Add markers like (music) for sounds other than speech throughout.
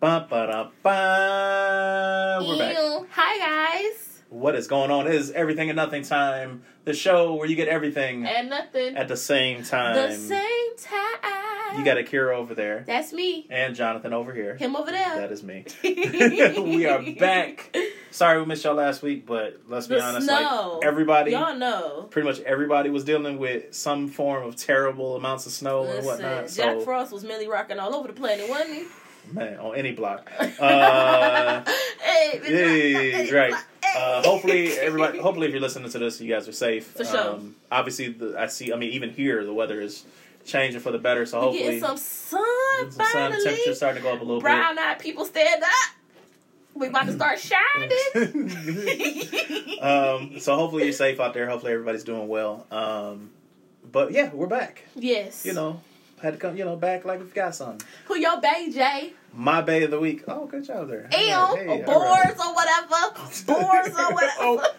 Ba, ba, da, ba. We're back. Ew. Hi guys. What is going on? It is Everything and Nothing Time, the show where you get everything And nothing. at the same time. the same time. You got Akira over there That's me. and Jonathan over here. Him over there. That is me. (laughs) (laughs) we are back. Sorry we missed y'all last week, but let's be The honest, snow. like everybody, Y'all know. pretty much everybody was dealing with some form of terrible amounts of snow and Listen, whatnot. Jack So, Frost was merely rocking all over the planet, wasn't he? Man, on any block. (laughs) Uh, hey, Hey, right. Uh, hopefully, everybody. (laughs) Hopefully, if you're listening to this, you guys are safe. For sure. Um, obviously, the, I see. I mean, even here, the weather is changing for the better. So hopefully, getting some sun some sun. finally. Temperature's starting to go up a little bit. Brown eyed people stand up. We about to start shining. (laughs) um, so hopefully, you're safe out there. Hopefully, everybody's doing well. Um, but yeah, we're back. yes. You know, had to come. You know, back like we've got something. Who your bae, Jay? My bay of the week. Oh, good job there. Ew. Right, hey, or all right. or whatever. (laughs) Boards or whatever. (laughs) Oh.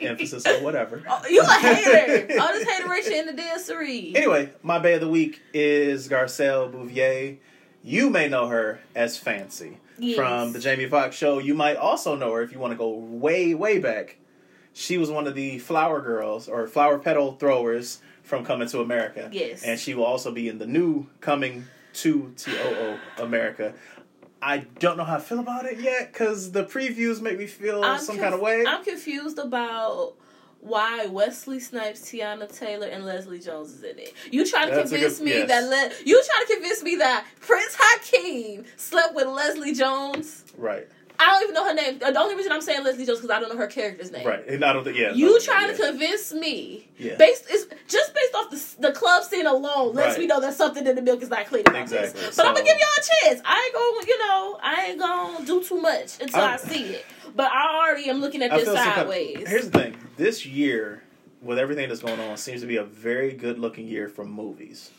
Emphasis on whatever. (laughs) Oh, you a hater. All this hateration in the dancery. Anyway, my bay of the week is Garcelle Beauvais. You may know her as Fancy Yes. from the Jamie Foxx show. You might also know her if you want to go way, way back. She was one of the flower girls or flower petal throwers from Coming to America. Yes. And she will also be in the new Coming to TOO America. I don't know how I feel about it yet because the previews make me feel I'm some conf- kind of way. I'm confused about why Wesley Snipes, Teyana Taylor, and Leslie Jones is in it. You try to That's convince good- me yes. that Le- you trying to convince me that Prince Hakeem slept with Leslie Jones? right. I don't even know her name. The only reason I'm saying Leslie Jones because I don't know her character's name. Right. And I don't think, yeah. You no, trying yeah. to convince me Yeah. based is just based off the the club scene alone lets Right. me know that something in the milk is not clean about Exactly. this. But I'm gonna give y'all a chance. I ain't gonna, you know, I ain't gonna do too much until I, I- see it. But I already am looking at I this some kind- sideways. here's the thing: this year, with everything that's going on, seems to be a very good-looking year for movies.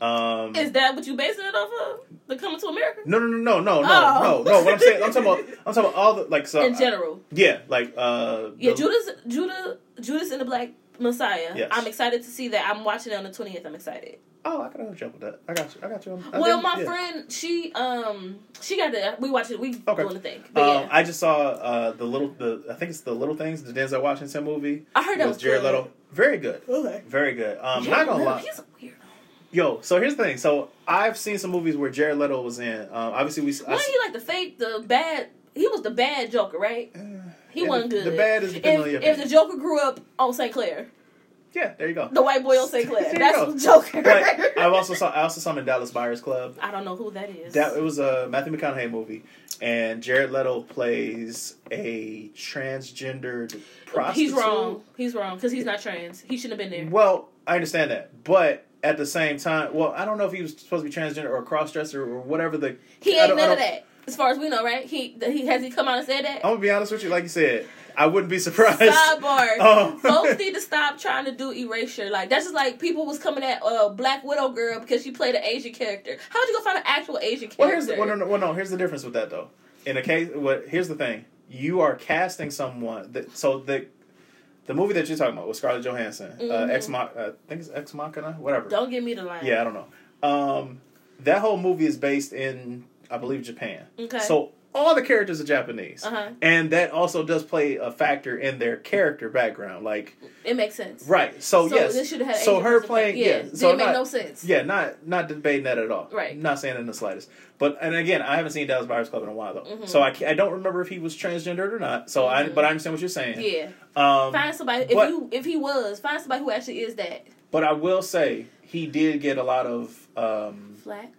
Um, is that what you basing it off of? The Coming to America? no, no, no, no, no, no, Oh. no, no. What I'm saying, I'm talking about, I'm talking about all the like so. In general. yeah, like uh, Yeah, the- Judas Judah Judas and the Black Messiah. Yes. I'm excited to see that. I'm watching it on the twentieth. I'm excited. Oh, I gotta jump with that. I got you. I got you. I well, think- my yeah. friend, she um she got the we watched it. We Okay. doing the thing. But Um, yeah, I just saw uh, the little, the I think it's the little things, the Denzel Washington movie. I heard that was Jared good. Leto. Very good. Okay. Very good. Um, Jared not gonna Leto, lie. He's a weirdo. Yo, so here's the thing. So I've seen some movies where Jared Leto was in. Um, obviously, we. I, Wasn't he like the fake, the bad? He was the bad Joker, right? He yeah, wasn't the- good. The bad is If, if the. Joker grew up on St. Clair, Yeah, there you go. the white boy on St. (laughs) Clair, that's Joker. I've also saw I also saw him in Dallas Buyers Club. I don't know who that is. That it was a Matthew McConaughey movie, and Jared Leto plays a transgendered prostitute. He's wrong. He's wrong because he's not trans. He shouldn't have been there. Well, I understand that, but at the same time, well, I don't know if he was supposed to be transgender or cross dresser or whatever the. He ain't none of that, as far as we know, right? He he has he come out and said that. I'm gonna be honest with you, like you said, I wouldn't be surprised. Sidebar. Oh. (laughs) Folks need to stop trying to do erasure. Like that's just like people was coming at uh, Black Widow girl because she played an Asian character. How would you go find an actual Asian character? Well, here's the, well, no, no, well, no, here's the difference with that though. In a case, what here's the thing: you are casting someone that so the the movie that you're talking about with Scarlett Johansson, uh, Mhm. Ex Mach, uh, I think it's Ex Machina, whatever. Don't give me the line. Yeah, I don't know. Um, that whole movie is based in, I believe, Japan. Okay. So all the characters are Japanese, Uh huh. and that also does play a factor in their character background. Like, It makes sense. right? So, So yes, this should have so her playing, play- yeah, yeah, so make not- no sense. yeah, not not debating that at all. Right. Not saying it in the slightest. But and again, I haven't seen Dallas Buyers Club in a while though, Mhm. so I, I don't remember if he was transgendered or not. So I Mhm. but I understand what you're saying. Yeah. Um, Find somebody if but- you if he was find somebody who actually is that but I will say he did get a lot of. Um, flat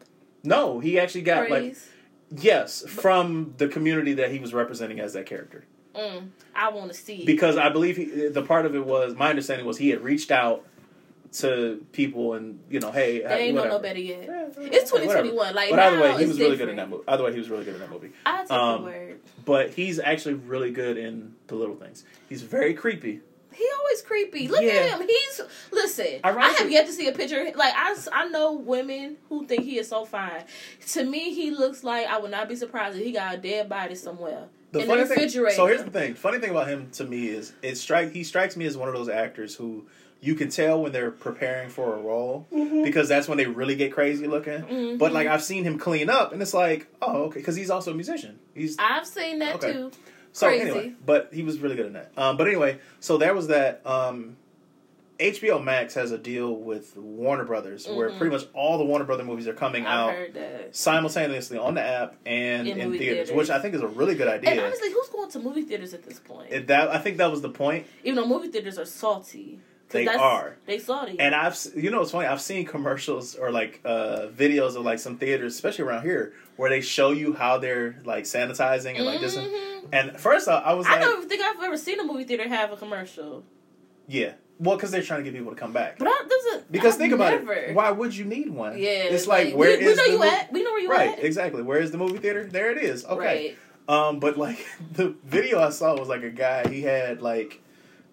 no, he actually got like praise. Yes from the community that he was representing as that character. Mm, I want to see. Because I believe he, the part of it was my understanding was he had reached out to people and you know hey They ain't know whatever. no better yet. Yeah, It's 2021. Like But either way, he was really good in that movie. Either way, he was really good in that movie. I take Um, the word. But he's actually really good in the little things. He's very creepy. He always creepy. Look Yeah. at him. He's listen. I Ironically- have yet to see a picture. Like I, I know women who think he is so fine. To me, he looks like I would not be surprised if he got a dead body somewhere The in the funny thing. refrigerator. So here's the thing. Funny thing about him to me is it strike. He strikes me as one of those actors who you can tell when they're preparing for a role Mm-hmm. because that's when they really get crazy looking. But like I've seen him clean up, and it's like, oh, okay, because he's also a musician. He's I've seen that Okay. too. So crazy. anyway, but he was really good in that. Um, but anyway, so there was that. Um, HBO Max has a deal with Warner Brothers where Mhm. pretty much all the Warner Brother movies are coming I've out simultaneously on the app and In in, theaters, theaters. which I think is a really good idea. And honestly, who's going to movie theaters at this point? It- that I think that was the point. Even though movie theaters are salty. They are. They salty. And I've, you know, it's funny. I've seen commercials or like uh, videos of like some theaters, especially around here, where they show you how they're like sanitizing and like this. And, Mhm. And first, I, I was I like, don't think I've ever seen a movie theater have a commercial. yeah, well, because they're trying to get people to come back. But I doesn't Because I've think about never. it, why would you need one? Yeah, it's like, where is we, we know the you mo- at? We know where you Right, at. Right, exactly. Where is the movie theater? There it is. Okay. Right. Um, but like (laughs) the video I saw was like a guy. He had like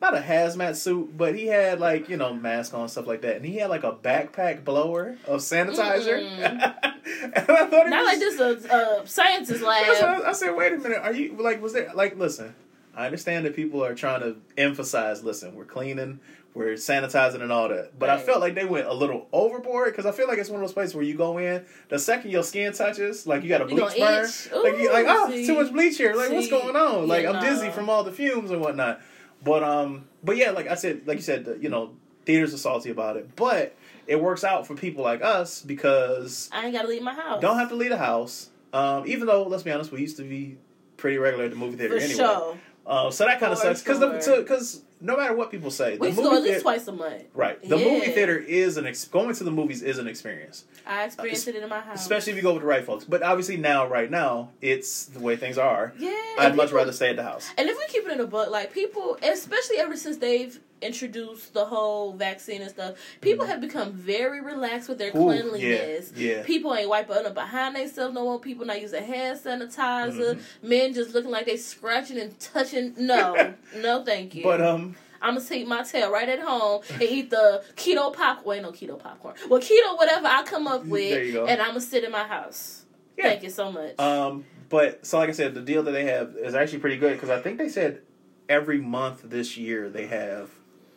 not a hazmat suit, but he had like you know mask on stuff like that, and he had like a backpack blower of sanitizer. (laughs) and I thought it Not was, like this a uh, scientist lab. I, I said, wait a minute, are you like was there like listen? I understand that people are trying to emphasize. Listen, we're cleaning, we're sanitizing, and all that. But I felt like they went a little overboard because I feel like it's one of those places where you go in, the second your skin touches, like you got a bleach burn, like you like oh, see. too much bleach here. Like what's going on? Like Yeah, I'm dizzy from all the fumes and whatnot. But um, but yeah, like I said, like you said, you know, theaters are salty about it, but it works out for people like us because I ain't gotta leave my house. don't have to leave the house. Um, even though, let's be honest, we used to be pretty regular at the movie theater for anyway. sure. Uh, so that kind of sucks because because no matter what people say, We the used go movie at least theater, twice a month. right, the movie theater is an ex- going to the movies is an experience, I experienced it in my house. especially if you go with the right folks. But obviously now, right now, it's the way things are. yeah. I'd and much people- rather stay at the house. And if we keep it in a book, like people, especially ever since they've introduced the whole vaccine and stuff, people have become very relaxed with their Mm-hmm. Ooh, cleanliness. yeah, yeah. People ain't wiping up behind themselves no more. People not using hand sanitizer. Mm-hmm. Men just looking like they scratching and touching. No, (laughs) no, thank you. But um, I'm gonna take my tail right at home and eat the keto popcorn. Ain't no keto popcorn. Well, keto whatever I come up with, There you go. and I'm gonna sit in my house. Yeah. Thank you so much. um, but so like I said, the deal that they have is actually pretty good because I think they said every month this year they have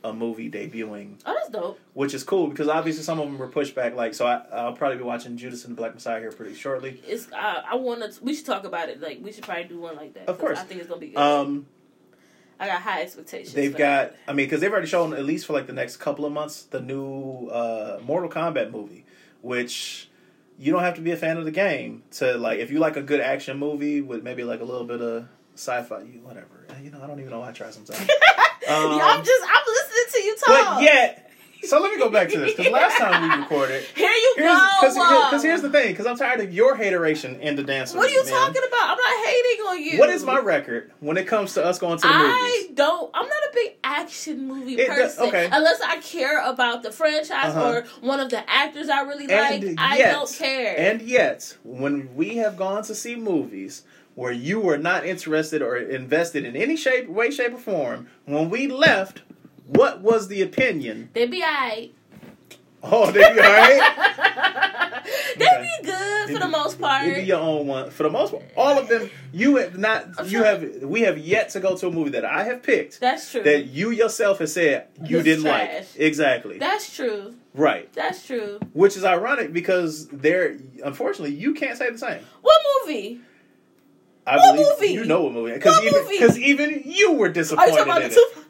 a movie debuting oh, that's dope. which is cool because obviously some of them were pushed back. Like, so I, I'll probably be watching Judas and the Black Messiah here pretty shortly. It's I, I want to. We should talk about it. Like we should probably do one like that. Of course. I think it's gonna be good. Um, I got high expectations. they've got, that. I mean, because they've already shown at least for like the next couple of months the new uh, Mortal Kombat movie, which you don't have to be a fan of the game to like. If you like a good action movie with maybe like a little bit of sci-fi, you whatever. You know, I don't even know why I try sometimes. (laughs) Um, I'm just I'm listening to you talk. but yet, so let me go back to this because last time we recorded. (laughs) here you Here's, go. because here's the thing, because I'm tired of your hateration in the dance. What are you talking about? I'm not hating on you. What is my record when it comes to us going to the I movies? don't. I'm not a big action movie It person. okay. Unless I care about the franchise Uh-huh. or one of the actors I really like, And I don't care. And yet, when we have gone to see movies where you were not interested or invested in any shape, way, shape, or form, when we left, what was the opinion? they be alright. Oh, they be all right. (laughs) they Okay. be good for the most part. It be your own one. For the most part, all of them, you have not. You have. We have yet to go to a movie that I have picked That's true. that you yourself have said you This didn't trash. like. Exactly. That's true. right. That's true. Which is ironic because there, unfortunately, you can't say the same. What movie? I What believe movie? you know what movie because What even movie? because even you were disappointed. Are you talking about in the it. two?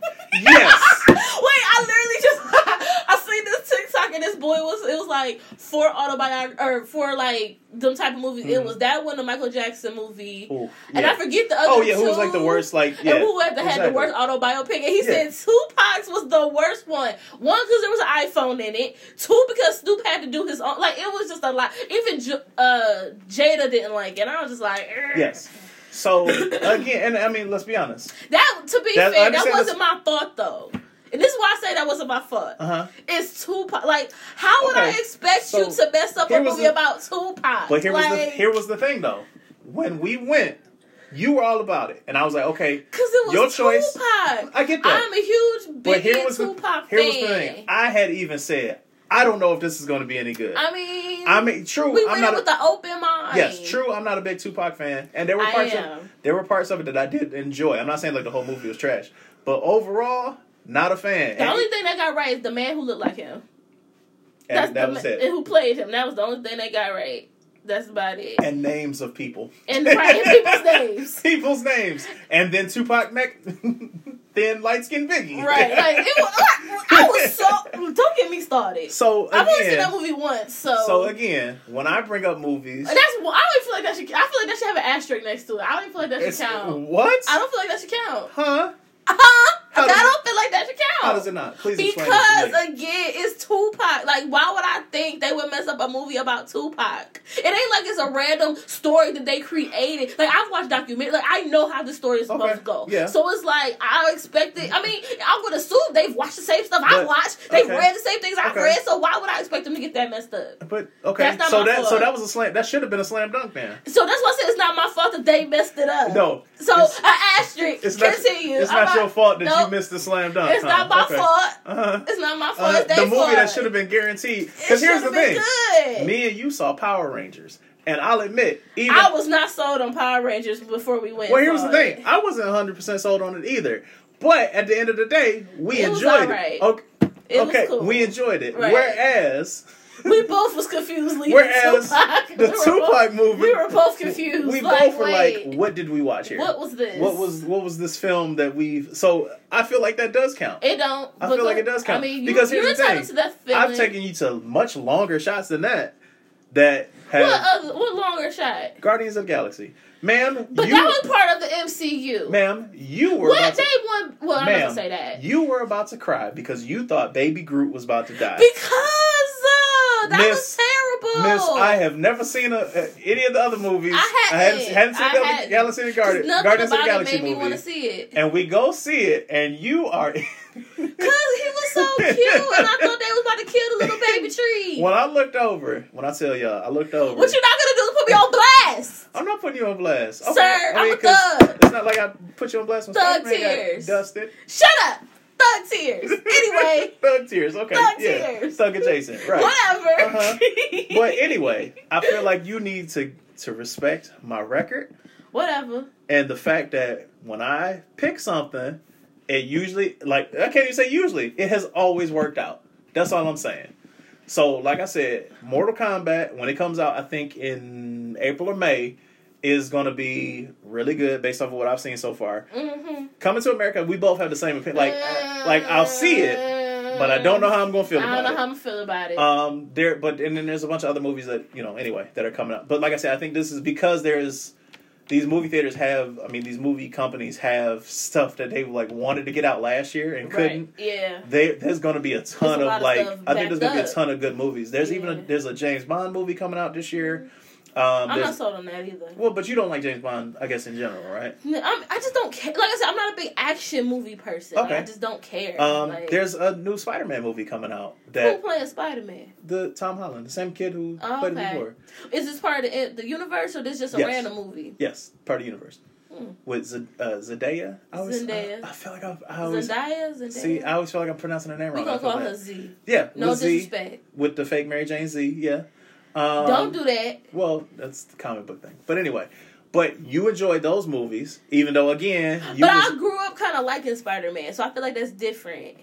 Yes. (laughs) Wait, I literally just (laughs) I seen this TikTok and this boy was it was like for autobiography or for like them type of movies. It Mhm. was that one, the Michael Jackson movie, Ooh, and yeah. I forget the other. oh yeah, who was like the worst? Like yeah, and who had, had exactly. the worst autobiopic? And he Yeah. said Tupac's was the worst one. One because there was an iPhone in it. Two because Snoop had to do his own. Like it was just a lot. Even J- uh, Jada didn't like it. I was just like, "Ugh." Yes. So again, and I mean, let's be honest. That to be That- fair, that wasn't my thought though. And this is why I say that wasn't my fault. Uh huh. It's Tupac. Like, how would I Okay, expect you to mess up a movie the- about Tupac? But here was the here was the thing though. When we went, you were all about it, and I was like, okay, Cause it was your choice. Tupac. I get that. I'm a huge but here big was the Tupac here fan. was the thing. I had even said, I don't know if this is going to be any good. I mean, I mean, true. we I'm went not. in a- with the open mind. Yes, true. I'm not a big Tupac fan, and there were parts of there were parts of it that I did enjoy. I'm not saying like the whole movie was trash, but overall, Not a fan. The And- only thing they got right is the man who looked like him. That's that the was ma- it. And who played him. That was the only thing they got right. That's about it. And names of people. And right, and people's names. (laughs) People's names. And then Tupac neck (laughs) then light skinned Biggie. Right. (laughs) Like it was like, I was so don't get me started. so I've only seen that movie once, so so again, when I bring up movies, that's I don't even feel like that should. I feel like that should have an asterisk next to it. I don't even feel like that should count. what? I don't feel like that should count. huh? Uh-huh. How I does don't feel like that should count. How does it not? Please explain Because it to me. again, it's Tupac. Like, why would I think they would mess up a movie about Tupac? It ain't like it's a random story that they created. Like I've watched documentaries. Like I know how the story is supposed Okay. to go. Yeah. So it's like I expect it. I mean, I would assume they've watched the same stuff I But- watched. They've okay. read the same things I've Okay. read. So why would I expect them to get that messed up? But okay, That's not so my that fault. so that was a slam. That should have been a slam dunk, then. So that's why I said it's not my fault that they messed it up. No, So it's- an asterisk. it's not. Continue. It's I'm not your fault that Nope. you missed the slam dunk. It's not my okay. fault. Uh-huh. It's not my fault. Uh, the movie fault. that should have been guaranteed. Because here's the thing: Good. me and you saw Power Rangers, and I'll admit, even I was not sold on Power Rangers before we went. well, here's the thing. I wasn't 100 percent sold on it either. But at the end of the day, we It was enjoyed it. Okay, It was okay, cool. we enjoyed it. Right. Whereas We both was confused leaving Whereas Tupac. the (laughs) We Tupac both, movie, we were both confused. we like, both were wait, like, "What did we watch here? What was this? What was what was this film that we? So I feel like that does count. It don't. I feel like it does count. I mean, you, Because you're here's the entitled thing. to that feeling. I've taken you to much longer shots than that. That have what other, what longer shot? Guardians of the Galaxy, ma'am. But you, that was part of the MCU. ma'am, you were what they want? Well, I'm not gonna say that you were about to cry because you thought Baby Groot was about to die. because uh, that Miss- was terrible. Miss, I have never seen a, uh, any of the other movies. I hadn't, hadn't. hadn't seen I the hadn't. Galaxy of the Guardians, of the Galaxy made me want movie. to see it. And we go see it, and you are. (laughs) Cause he was so (laughs) cute, and I thought they was about to kill the little baby tree. when I looked over, when I tell y'all, I looked over. What you're not gonna do is put me on blast. I'm not putting you on blast, Sir, I'm a thug. It's not like I put you on blast when Thug Spider-Man got dusted. Shut up, thug tears. Anyway, (laughs) thug tears. Okay, Thug yeah, tears. thug adjacent, right? whatever. Uh-huh. But (laughs) anyway, I feel like you need to to respect my record whatever. and the fact that when I pick something, it usually like I can't even say usually it has always worked out. That's all I'm saying. So, like I said, Mortal Kombat when it comes out, I think in April or May, is going to be really good based off of what I've seen so far. Mm-hmm. Coming to America, we both have the same opinion. Like, like I'll see it, but I don't know how I'm going to feel I don't know it. how I'm gonna feel about it. Um, there, but and then there's a bunch of other movies that you know anyway that are coming up. But like I said, I think this is because there's these movie theaters have. I mean, these movie companies have stuff that they like wanted to get out last year and couldn't. right? Yeah. They, there's to be a ton a of of like stuff I think there's going to be a ton of good movies. There's even a, there's a James Bond movie coming out this year. Um, I'm not sold on that either. well, but you don't like James Bond, I guess in general, right? I'm, I just don't care. Like I said, I'm not a big action movie person. Okay. I just don't care. Um, like, there's a new Spider-Man movie coming out who that playing Spider Man? the Tom Holland, the same kid who Oh, played it okay. before. Is this part of the, the universe or this just a Yes. random movie? Yes, part of the universe. Hmm. With Z- uh, Zendaya. I always, Zendaya. I, I feel like I, I always Zendaya, Zendaya. see. I always feel like I'm pronouncing her name wrong. we gonna call her Z. Yeah, No with Z disrespect. with the fake Mary Jane Z. Yeah. Um, don't do that. Well, that's the comic book thing. But anyway, but you enjoyed those movies, even though again you But was I grew up kind of liking Spider Man, so I feel like that's different.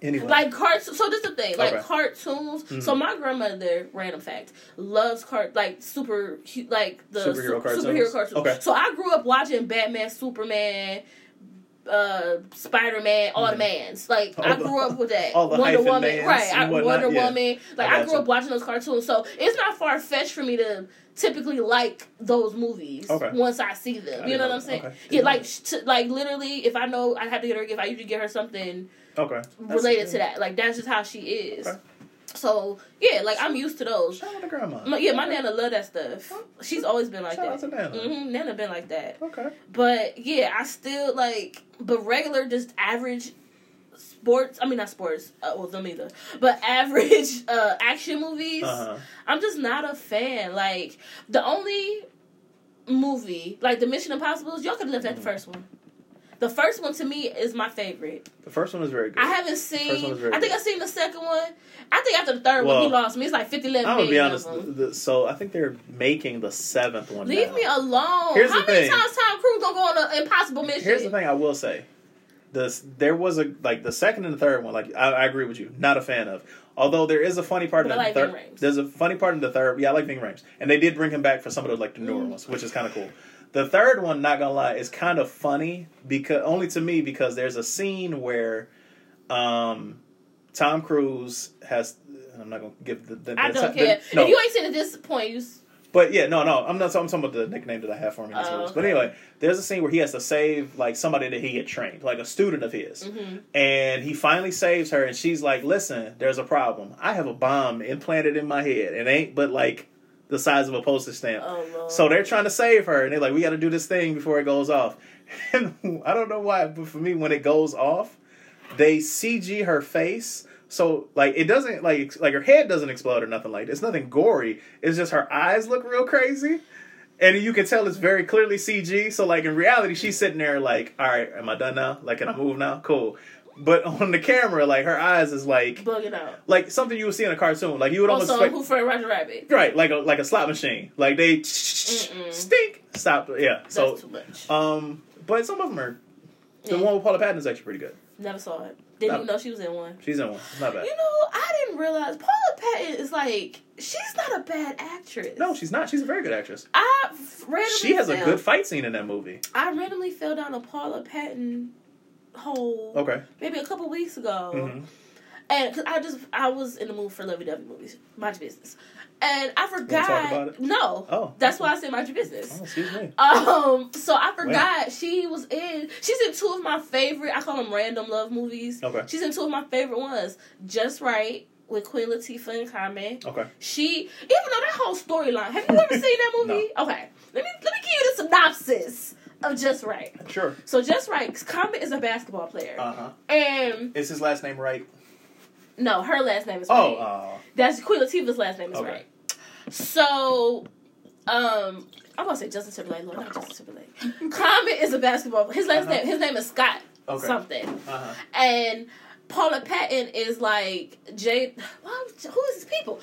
anyway. Like cartoons. So this is the thing. Like Okay. cartoons. Mhm. So my grandmother, random fact, loves cart like super like the Superhero su- cartoons? superhero cartoons. Okay. So I grew up watching Batman, Superman. Uh, Spider Man, all the mans. Like All I the- grew up with that. the Wonder Woman, right? I, Wonder yeah. Woman. Like I I, grew you. up watching those cartoons, so it's not far fetched for me to typically like those movies Okay. once I see them. I you know what I'm saying? Okay. Yeah, like t- like literally, if I know I have to get her a gift, I usually get her something okay, related to that. Like that's just how she is. Okay. So yeah, like I'm used to those. Shout out to grandma. My- yeah, my Okay. nana love that stuff. She's always been like Shout out that. to Nana. hmm Nana been like that. Okay. But yeah, I still like, but regular, just average sports. I mean, not sports. Uh, well, them either. But (laughs) average uh, action movies. Uh huh. I'm just not a fan. Like the only movie, like the Mission Impossibles, y'all could have left at the first one. The first one to me is my favorite. The first one is very good. I haven't seen. I think. I've seen the second one. I think after the third Well, one, he lost me. It's like 50, 11 I'm gonna be honest. The, so I think they're making the seventh one. Leave now. me alone. Here's How the many thing. times Tom Cruise gonna go on an impossible mission? Here's the thing I will say. the there was a like the second and the third one. Like I, I agree with you, not a fan of. Although there is a funny part But in I the third. There's a funny part in the third. Yeah, I like Ving Rhames, and they did bring him back for some of the like the newer Mm. ones, which is kind of cool. The third one, not gonna lie, is kind of funny because only to me because there's a scene where, um, Tom Cruise has. I'm not gonna give the. the I don't the- care. no, If you ain't seen at this point, you. but yeah, no, no, I'm not. I'm talking about the nickname that I have for him Oh. But anyway, there's a scene where he has to save like somebody that he had trained, like a student of his, Mhm. and he finally saves her, and she's like, "Listen, there's a problem. I have a bomb implanted in my head. It ain't but like the size of a postage stamp." Oh. So they're trying to save her, and they're like, "We got to do this thing before it goes off." (laughs) And I don't know why, but for me, when it goes off, they CG her face. So like it doesn't like like her head doesn't explode or nothing like that. It's nothing gory. It's just her eyes look real crazy. And you can tell it's very clearly CG. So like in reality, she's sitting there like, all right, am I done now? Like, can I move now? Cool. But (laughs) on the camera, like her eyes is like bugging out. like something you would see in a cartoon. Like you would almost Also, expect Who Framed Roger Rabbit? right, like a like a slot machine. Like they Mm-mm. stink. Stop. Yeah. That's So too much. um, but some of them are. The Yeah. one with Paula Patton is actually pretty good. Never saw it. Didn't even know she was in one. She's in one. Not bad. You know, I didn't realize Paula Patton is like she's not a bad actress. No, she's not. She's a very good actress. I randomly She has a good fight scene in that movie. I randomly fell down a Paula Patton hole Okay. maybe a couple weeks ago, hmm and cause I just I was in the mood for lovey dovey movies, mind your business, and I forgot. talk about it? No, Oh. that's why I said mind your business. Oh, excuse me. Um, so I forgot she was in. She's in two of my favorite. I call them random love movies. Okay. She's in two of my favorite ones. Just Wright with Queen Latifah and Common. Okay. She, even though that whole storyline, have you ever (laughs) seen that movie? Okay, let me let me give you the synopsis of Just Wright. Sure. So Just Wright, Common is a basketball player, Uh huh. and Is his last name Wright? no, her last name is Oh. Wright. Uh, That's Queen Latifah's last name is Okay. Wright. So, um, I'm gonna say Justin Timberlake. Lord, not Justin Timberlake. (laughs) Common is a basketball. His last Uh-huh. name. His name is Scott Okay. something. uh huh. And Paula Patton is like Jade. Who is these people?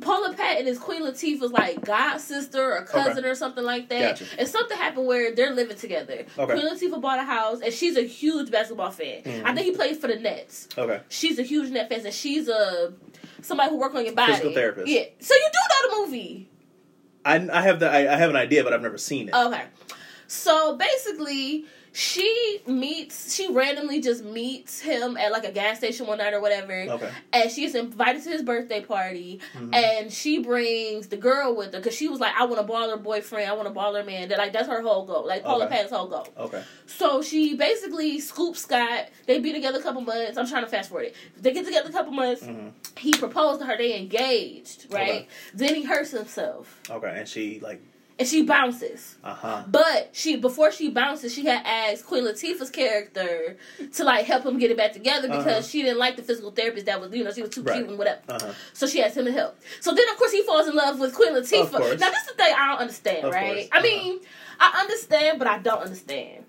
Paula Patton is Queen Latifah's like god sister or cousin or something like that. Gotcha. And something happened where they're living together. Okay. Queen Latifah bought a house, and she's a huge basketball fan. Mhm. I think he plays for the Nets. Okay. She's a huge net fan, and she's a somebody who works on your body. Physical therapist. Yeah. So you do know the movie. I, I have the I, I have an idea, but I've never seen it. Okay. So basically, she meets, she randomly just meets him at like a gas station one night or whatever. Okay. And she's invited to his birthday party. Mhm. And she brings the girl with her because she was like, I want a baller boyfriend, I want a baller man. That like that's her whole goal. Like Paula Okay. Patton's whole goal. Okay. So she basically scoops Scott. They be together a couple months. I'm trying to fast forward it. They get together a couple months. hmm He proposed to her. They engaged, right? Okay. Then he hurts himself, Okay. And she like and she bounces. uh huh. But she before she bounces, she had asked Queen Latifah's character to like help him get it back together because Uh-huh. she didn't like the physical therapist that was you know she was too Right. cute and whatever. Uh huh. So she asked him to help. So then of course he falls in love with Queen Latifah. Now this is the thing I don't understand, Of right? I Uh-huh. mean, I understand, but I don't understand.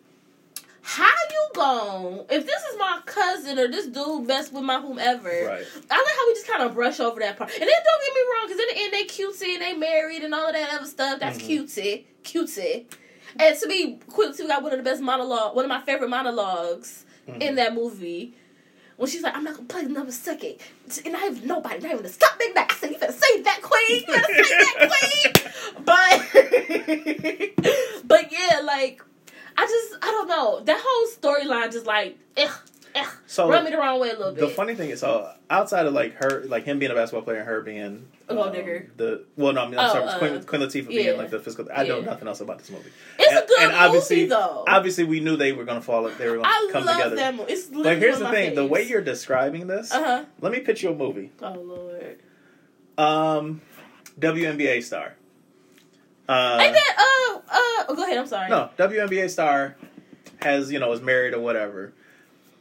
How you gon' if this is my cousin or this dude mess with my whomever? Right. I like how we just kind of brush over that part. And then don't get me wrong, because in the end they cutesy and they married and all of that other stuff. That's Mhm. cutesy, cutesy. And to me, Queen Latifah got one of the best monologue, one of my favorite monologues Mhm. in that movie. When she's like, I'm not gonna play another second. And I have nobody, not even a stop big back. I said, You better say that, Queen. You better say that, Queen. (laughs) But (laughs) but yeah, like I just I don't know. That whole storyline just like ugh, ugh, So run me the wrong way a little bit. the funny thing is, so outside of like her, like him being a basketball player and her being A gold um, digger. The well, no, I mean, I'm Oh, sorry, uh, Queen, Queen Latifah yeah. being like the physical. I know Yeah. nothing else about this movie. it's and, a good and obviously, movie though. obviously, we knew they were going to fall. They were going I to come love together. that movie. It's But here's the thing: the way you're describing this, uh huh. let me pitch you a movie. Oh lord. Um, WNBA star. Uh, Ain't that uh uh? Oh, go ahead. I'm sorry. no, WNBA star has you know is married or whatever.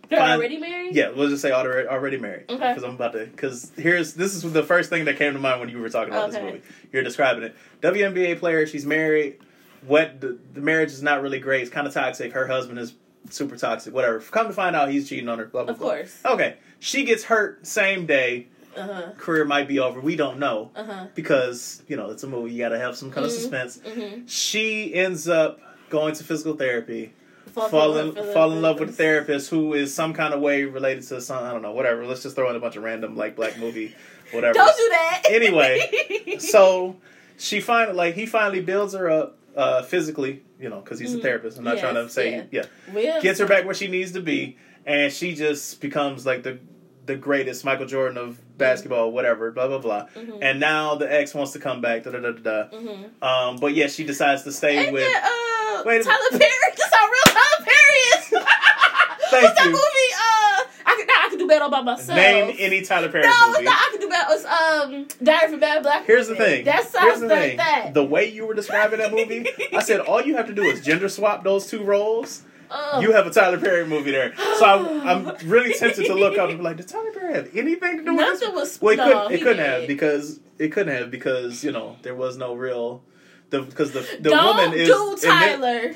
they're fine. already married. Yeah, we'll just say already already married. Okay. Because I'm about to. Because here's this is the first thing that came to mind when you were talking about Okay. this movie. You're describing it. WNBA player. She's married. What the, the marriage is not really great. It's kind of toxic. Her husband is super toxic. Whatever. Come to find out, he's cheating on her. Blah blah. Of blah. course. Okay. She gets hurt same day. Uh huh. Career might be over. We don't know Uh huh. because you know it's a movie. You got to have some kind of Mhm. suspense. Mm-hmm. She ends up going to physical therapy Fall, fall in fall in love with a the- therapist who is some kind of way related to some I don't know whatever. Let's just throw in a bunch of random like black movie whatever. Don't do that. (laughs) Anyway, so she finally like he finally builds her up uh, physically, you know, because he's a Mhm. therapist. I'm not Yes, trying to say yeah. yeah. Gets her back where she needs to be, and she just becomes like the the greatest Michael Jordan of basketball, whatever, blah blah blah. Mhm. And now the ex wants to come back, da da da da. Mhm. Um, but yeah, she decides to stay And with. then, uh, Wait a Tyler Perry. That's how real Tyler Perry is. (laughs) Thank What's that you. movie? Uh, I could, nah, I could do better by myself. Name any Tyler Perry no, movie. not. I could do better. It's um, Diary from Bad Black. Here's the thing. That sounds Here's the like thing. that. The way you were describing that movie, I said (laughs) all you have to do is gender swap those two roles. Ugh. You have a Tyler Perry movie there. So I, I'm really tempted to look up and be like, did Tyler Perry have anything to do with this? Nothing was. Well, it no, couldn't. It couldn't did. have because it couldn't have because you know there was no real. The because the the Don't woman is do Tyler.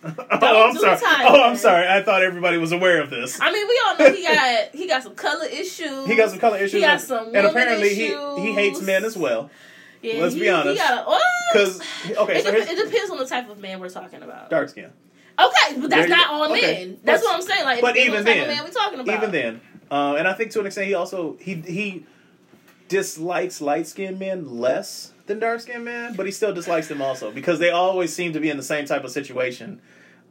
(laughs) oh, I'm sorry. Tyler. Oh, I'm sorry. I thought everybody was aware of this. I mean, we all know he got he got some color issues. He got some color issues, He got and, some and woman apparently he issues. he hates men as well. Yeah, let's he, be honest. Got a, oh, Because okay, it, so here's it depends on the type of man we're talking about. dark skin. Okay, but that's you not all Okay. men. That's But- what I'm saying. Like, but even depends on the then- man we talking about. Even then, uh, and I think to an extent he also he he dislikes light skinned men less than dark skinned men, but he still dislikes them also because they always seem to be in the same type of situation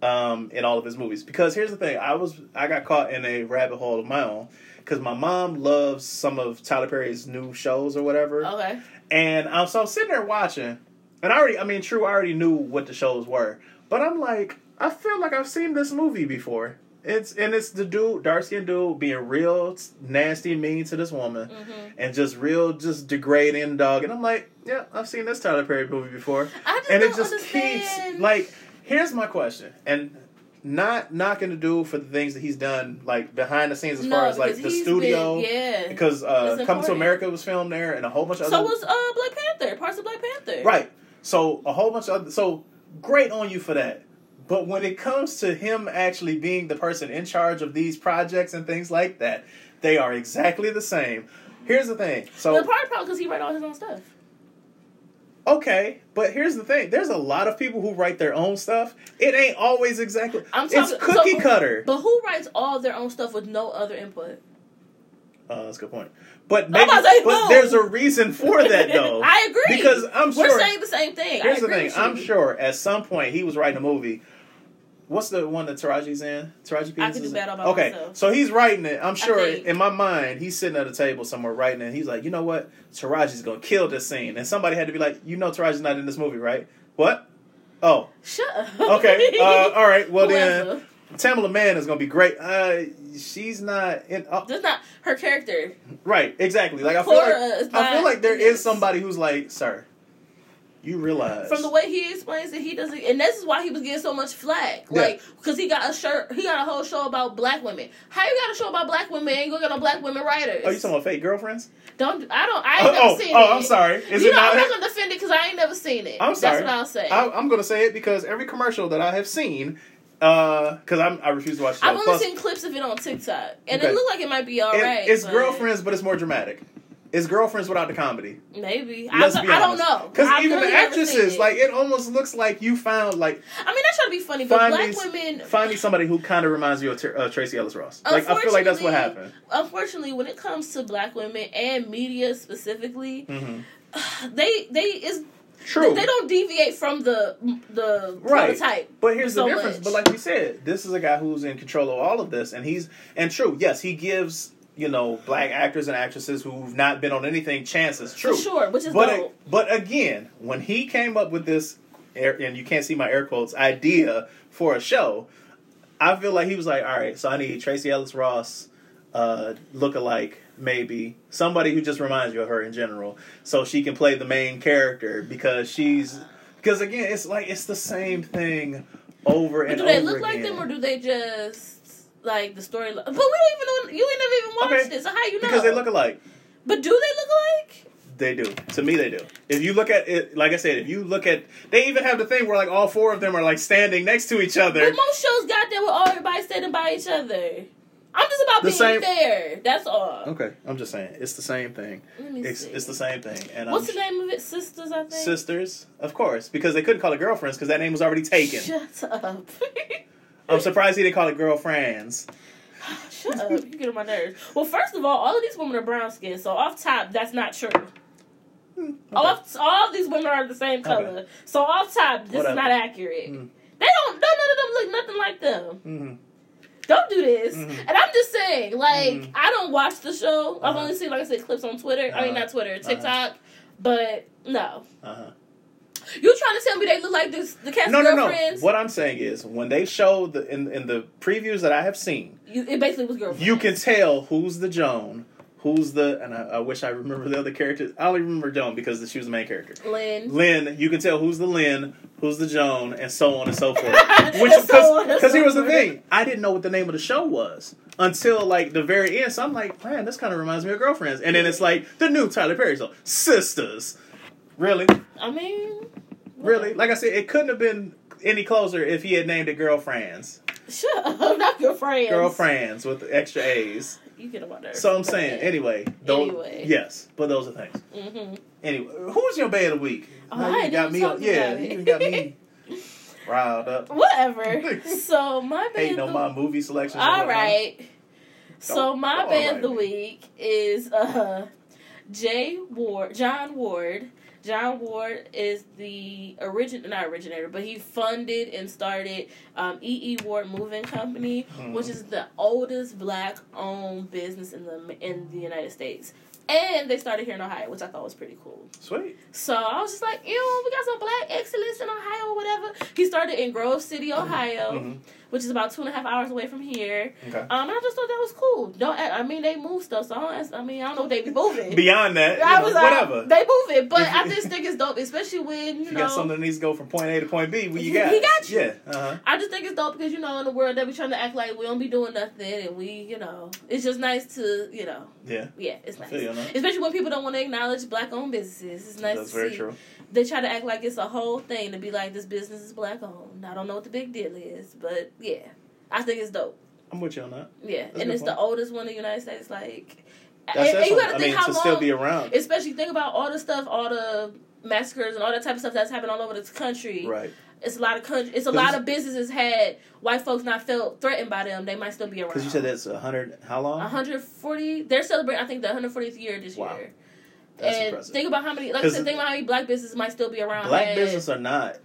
um, in all of his movies. Because here's the thing, I was I got caught in a rabbit hole of my own because my mom loves some of Tyler Perry's new shows or whatever, Okay. and um, so I'm sitting there watching, and I already I mean, true, I already knew what the shows were, but I'm like, I feel like I've seen this movie before. It's and it's the dude, dark skinned dude, being real nasty, and mean to this woman, hmm and just real, just degrading dog. And I'm like, yeah, I've seen this Tyler Perry movie before, I just and it just understand. keeps like. Here's my question, and not knocking the dude for the things that he's done, like behind the scenes, as no, far as like the studio, been- yeah. because uh, to. America was filmed there, and a whole bunch of So other So was uh Black Panther. Parts of Black Panther. Right. So a whole bunch of other, so great on you for that. But when it comes to him actually being the person in charge of these projects and things like that, they are exactly the same. Here's the thing. the So part of the because he write all his own stuff. okay, but here's the thing. There's a lot of people who write their own stuff. It ain't always exactly. I'm it's talking- cookie so- cutter. But who writes all their own stuff with no other input? Uh, that's a good point. But maybe, but there's a reason for (laughs) that though. I agree. Because I'm sure We're saying the same thing. I Here's the thing. I'm sure at some point he was writing a movie. What's the one that Taraji's in? Taraji P. I Can Do Bad All By Okay, Myself. so he's writing it. I'm sure in my mind he's sitting at a table somewhere writing it. And he's like, you know what? Taraji's gonna kill this scene, and somebody had to be like, you know, Taraji's not in this movie, right? What? Oh, Shut up. okay. Uh, all right. Well then, Tamela Mann is gonna be great. Uh, she's not in. Oh, That's not her character. right. Exactly. Like I feel Cora like I feel like there is somebody who's like, sir, you realize From the way he explains it, he doesn't, and this is why he was getting so much flack. Yeah. Like, because he got a shirt, he got a whole show about black women. How you got a show about black women and you gonna get no black women writers? Oh, you talking about fake girlfriends? Don't I don't I ain't Oh, never oh, seen oh, it. Oh, I'm sorry. Is you it know, not? I'm not gonna defend it because I ain't never seen it. I'm sorry. That's what I'll say. I, I'm going to say it because every commercial that I have seen, uh, because I'm I refuse to watch. I've only Plus, seen clips of it on TikTok, and Okay. it looked like it might be alright. it's but girlfriends, but it's more dramatic. It's girlfriends without the comedy. Maybe Let's I, be I don't know Because even the really seen actresses, it. like it almost looks like you found like I mean, I try to be funny, but find black me, women. find me somebody who kind of reminds you of Ter- uh, Tracee Ellis Ross. Like I feel like that's what happened. Unfortunately, when it comes to black women and media specifically, hmm (sighs) they they is True. they don't deviate from the the Right. prototype. But here's so the difference. much. But like we said, this is a guy who's in control of all of this, and he's and true. Yes, he gives you know black actors and actresses who've not been on anything chances. True, For sure, which is but dope. but again, when he came up with this, air, and you can't see my air quotes, idea for a show, I feel like he was like, all right, so I need Tracee Ellis Ross, uh, look alike, maybe somebody who just reminds you of her in general, so she can play the main character because she's because again, it's like it's the same thing over and But and do they look like them, or do they just like the story? But we don't even know. You ain't never even watched Okay. it, so how you know? because they look alike. But do they look alike? They do. To me, they do. If you look at it, like I said, if you look at, they even have the thing where like all four of them are like standing next to each other. But most shows got there with all everybody standing by each other. I'm just about The being same- fair. That's all. Okay, I'm just saying it's the same thing. Let me It's, see. it's the same thing. And um, What's I'm, the name of it? Sistas, I think. Sistas, of course, because they couldn't call it girlfriends because that name was already taken. Shut up. (laughs) I'm surprised he didn't call it girlfriends. (sighs) Shut up. You get on my nerves. Well, first of all, all of these women are brown skinned, so off top, that's not true. Hmm, Off, all of these women are the same color. So off top, this Whatever. is not accurate. Mm. They don't, none of them look nothing like them. hmm Don't do this. Mhm. And I'm just saying, like, Mhm. I don't watch the show. I've Uh-huh. only seen, like I said, clips on Twitter. I mean, Uh-huh. not Twitter, Uh-huh. TikTok. But no. Uh-huh. You trying to tell me they look like this, the cast No, no, no. What I'm saying is, when they show the in in the previews that I have seen, You, it basically was girlfriends. you can tell who's the Joan, who's the, and I, I wish I remember the other characters. I only remember Joan because she was the main character. Lynn. Lynn, you can tell who's the Lynn, who's the Joan, and so on and so forth. (laughs) Which so on and because so here's the thing, I didn't know what the name of the show was until like the very end. So I'm like, man, this kind of reminds me of Girlfriends. And then it's like the new Tyler Perry song, Sistas. Really, I mean, really. Like I said, it couldn't have been any closer if he had named it Girlfriends. Shut up, (laughs) not your friends. Girlfriends with extra A's. You get on my. So I'm saying, anyway. Those, Anyway. Yes, but those are things. Mm-hmm. Anyway, who's your bay of the week? Oh, I you ain't got me. Yeah, you got me riled up. Whatever. (laughs) so my Hating band. on my movie selections. and All whatnot. So my band of the week is uh Jay Ward, John Ward. John Ward is the origin, not originator, but he funded and started um, E. E. Ward Moving Company, Mhm. which is the oldest black-owned business in the in the United States. And they started here in Ohio, which I thought was pretty cool. Sweet. So I was just like, ew, we got some black excellence in Ohio or whatever. He started in Grove City, Ohio, Mhm. Which is about two and a half hours away from here. Okay. Um, and I just thought that was cool. Don't I mean they move stuff, so I, don't ask, I mean I don't know what they be moving. (laughs) Beyond that, I know, like, whatever. they move it, but I just think it's dope, especially when you you know. got something that needs to go from point A to point B. Well, you (laughs) He got. it. got you. Yeah. Uh-huh. I just think it's dope because you know in the world they be trying to act like we don't be doing nothing and we you know it's just nice to you know Yeah. yeah it's nice you especially when people don't want to acknowledge black owned businesses it's nice That's to very see true. they try to act like it's a whole thing to be like this business is black owned I don't know what the big deal is but yeah I think it's dope I'm with you on that. yeah That's and it's the oldest one in the United States like That's and, and you gotta I think mean, how to long still be around. especially think about all the stuff all the massacres and all that type of stuff that's happened all over this country Right. It's a lot of country. It's a lot of businesses had white folks not felt threatened by them. They might still be around. Because you said that's 100. How long? 140. They're celebrating. I think the 140th year this Wow. year. That's and impressive. think about how many. Like I said, think about how many black businesses might still be around. Black And- business are not.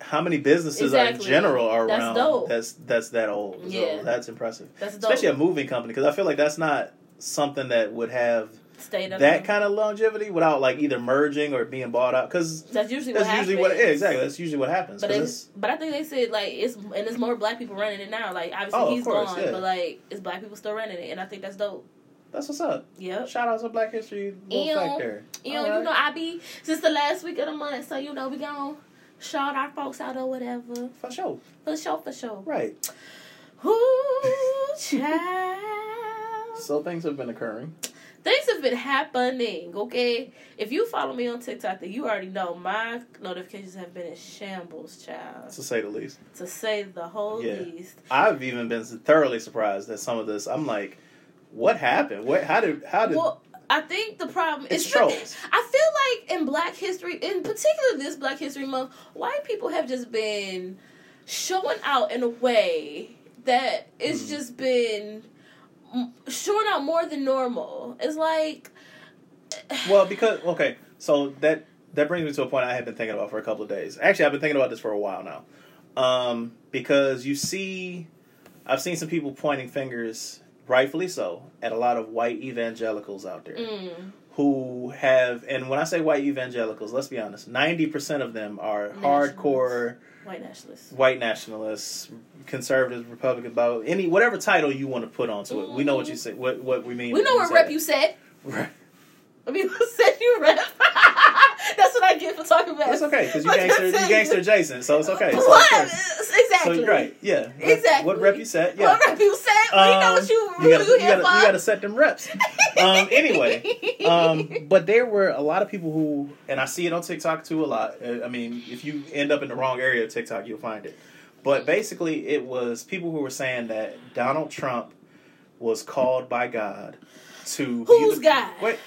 How many businesses are in general are That's around? dope. That's that's that old. So Yeah. that's impressive. That's dope. Especially a moving company because I feel like that's not something that would have State of that kind of longevity without like either merging or being bought out because That's usually that's what usually happens. what yeah, exactly that's usually what happens. But it's- but I think they said like it's and it's more black people running it now. Like obviously Oh, he's course, gone, yeah. but like it's black people still running it, and I think that's dope. that's what's up. Yep. Shout out to Black History little Ew. fact there. You know, All you know, I be since the last week of the month, so you know we gonna shout our folks out or whatever. for sure. For sure, for sure. Right. Ooh, child. So things have been occurring. Things have been happening, okay? If you follow me on TikTok, then you already know my notifications have been in shambles, child. To say the least, To say the whole Yeah. least. I've even been thoroughly surprised at some of this. I'm like, what happened? What? How did? How did? Well, I think the problem is trolls. I feel like in Black History, in particular this Black History Month, white people have just been showing out in a way that it's Mhm. just been showing out more than normal. It's like Well, because okay, so that that brings me to a point I have been thinking about for a couple of days. Actually, I've been thinking about this for a while now. Um, because you see, I've seen some people pointing fingers, rightfully so, at a lot of white evangelicals out there mm, who have, and when I say white evangelicals, let's be honest, ninety percent of them are hardcore white nationalists. white nationalists, conservatives, Republican, about any whatever title you want to put onto it. We know what you mm-hmm. say. What what we mean. We know what rep you said. Right. (laughs) I mean, who said you rep? (laughs) That's what I get for talking about. It's okay because you (laughs) What gangster, you gangster Jason, so it's okay. So, What? Exactly. so right, yeah, Exactly. What rep you set? Yeah, What rep you said? we know Um, what you, you gotta, you you gotta, you gotta set them reps. Um, anyway, um, (laughs) but there were a lot of people who, and I see it on TikTok too a lot. uh, I mean, if you end up in the wrong area of TikTok, you'll find it. But basically, it was people who were saying that Donald Trump was called by God to. Who's the- God? Wait,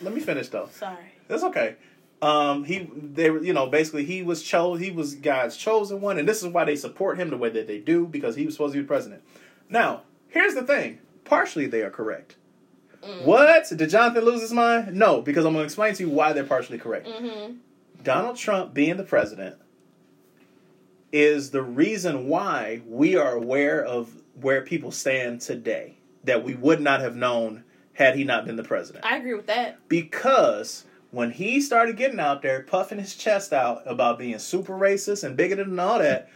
let me finish though. Sorry. That's okay. Um, he they were you know basically he was chose he was God's chosen one, and this is why they support him the way that they do because he was supposed to be the president. Now, here's the thing: partially they are correct. Mm. What did Jonathan lose his mind? No, because I'm going to explain to you why they're partially correct. Mm-hmm. Donald Trump being the president is the reason why we are aware of where people stand today that we would not have known had he not been the president. I agree with that. Because when he started getting out there puffing his chest out about being super racist and bigoted and all that,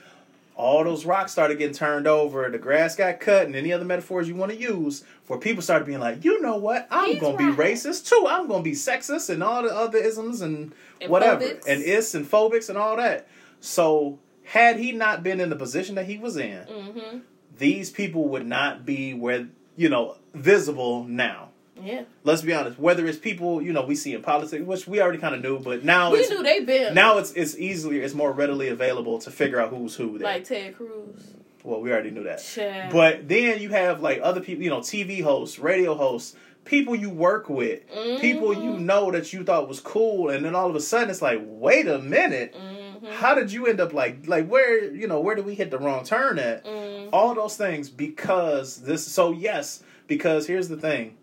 all those rocks started getting turned over, the grass got cut, and any other metaphors you want to use, where people started being like, you know what, I'm He's gonna right. be racist too. I'm gonna be sexist and all the other isms and, And whatever. phobics. And is and phobics and all that. So had he not been in the position that he was in, Mm-hmm. these people would not be where you know visible now. Yeah. Let's be honest. Whether it's people you know we see in politics, which we already kind of knew, but now we it's knew they been now it's it's easier, it's more readily available to figure out who's who. There. like Ted Cruz. well, we already knew that. Child. But then you have like other people, you know, TV hosts, radio hosts, people you work with, people you Mhm. know that you thought was cool, and then all of a sudden it's like, wait a minute, Mhm. how did you end up like like where you know where did we hit the wrong turn at? Mm. all those things because this so yes because here's the thing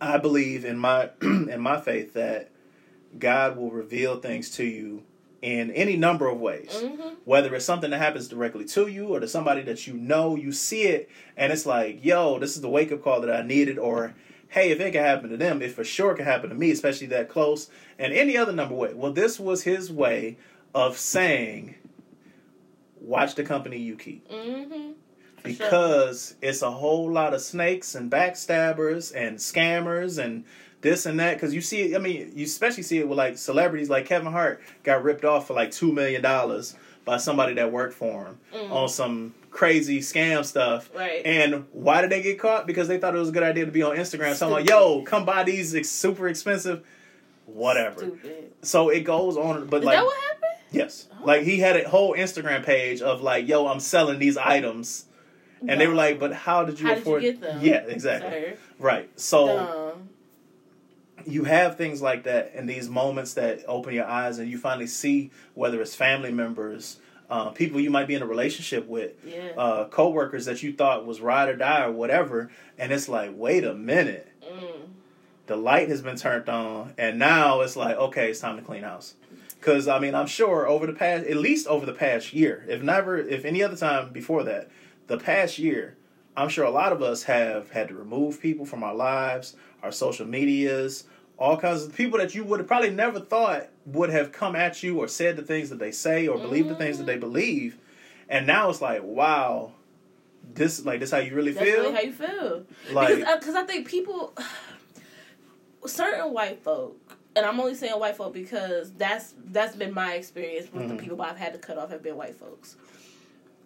i believe in my (clears throat) in my faith that god will reveal things to you in any number of ways Mhm. whether it's something that happens directly to you or to somebody that you know you see it and it's like yo this is the wake up call that i needed or hey if it can happen to them it for sure can happen to me especially that close and any other number way well this was his way of saying watch the company you keep Mhm. For sure. because it's a whole lot of snakes and backstabbers and scammers and this and that. Because you see, it, I mean, you especially see it with like celebrities like Kevin Hart got ripped off for like two million dollars by somebody that worked for him Mm. on some crazy scam stuff. Right. And why did they get caught? Because they thought it was a good idea to be on Instagram. So I'm like, yo, come buy these ex- super expensive, whatever. Stupid. So it goes on, but Is like, that what happened? yes, Oh. like he had a whole Instagram page of like, yo, I'm selling these items. And they were like, "But how did you How did you afford?" get them? Yeah, exactly. Sir. Right. So you have things like that in these moments that open your eyes, and you finally see whether it's family members, uh, people you might be in a relationship with, Yeah. uh, coworkers that you thought was ride or die or whatever, and it's like, wait a minute, Mm. the light has been turned on, and now it's like, okay, it's time to clean house. Because I mean, I'm sure over the past, at least over the past year, if never, if any other time before that, the past year, I'm sure a lot of us have had to remove people from our lives, our social medias, all kinds of people that you would have probably never thought would have come at you or said the things that they say or believe the things that they believe, and now it's like, wow, this like this how you really That's feel, really how you feel. like because because I think people, (sighs) certain white folk, and I'm only saying white folk because that's that's been my experience with Mhm. the people I've had to cut off have been white folks.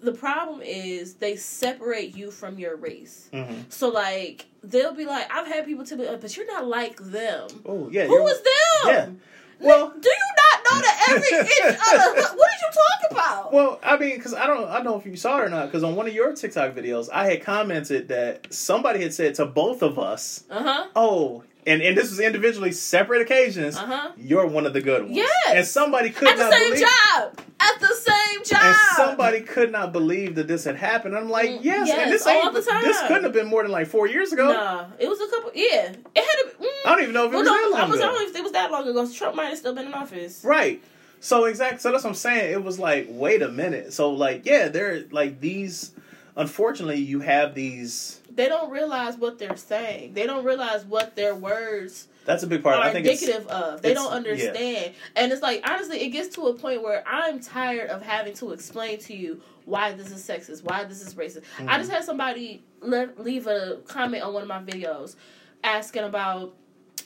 The problem is they separate you from your race. mhm. So like they'll be like, I've had people tell me, "Uh, but you're not like them. oh yeah, Who you're- them? yeah. Well, do you not know that every (laughs) inch of the, what did you talk about? Well, I mean, because I don't, I don't know if you saw it or not. Because on one of your TikTok videos, I had commented that somebody had said to both of us, Uh huh. "Oh, and and this was individually separate occasions. Uh huh. You're one of the good ones." Yes. and somebody could At the not same believe. job. At the job. And somebody could not believe that this had happened. I'm like, Mm, yes, yes, and this all ain't. the time. This couldn't have been more than like four years ago. Nah, it was a couple. Yeah, it had. To, mm, I don't even know if it well, was no, that long I was. I ago. don't know if it was that long ago. Trump might have still been in office. Right. So exactly. So that's what I'm saying. It was like, wait a minute. So like, yeah, there like these. Unfortunately, you have these. They don't realize what they're saying. They don't realize what their words That's a big part. are I think it's indicative of. They don't understand. And it's like honestly, it gets to a point where I'm tired of having to explain to you why this is sexist, why this is racist. I Mhm. just had somebody le- leave a comment on one of my videos asking about.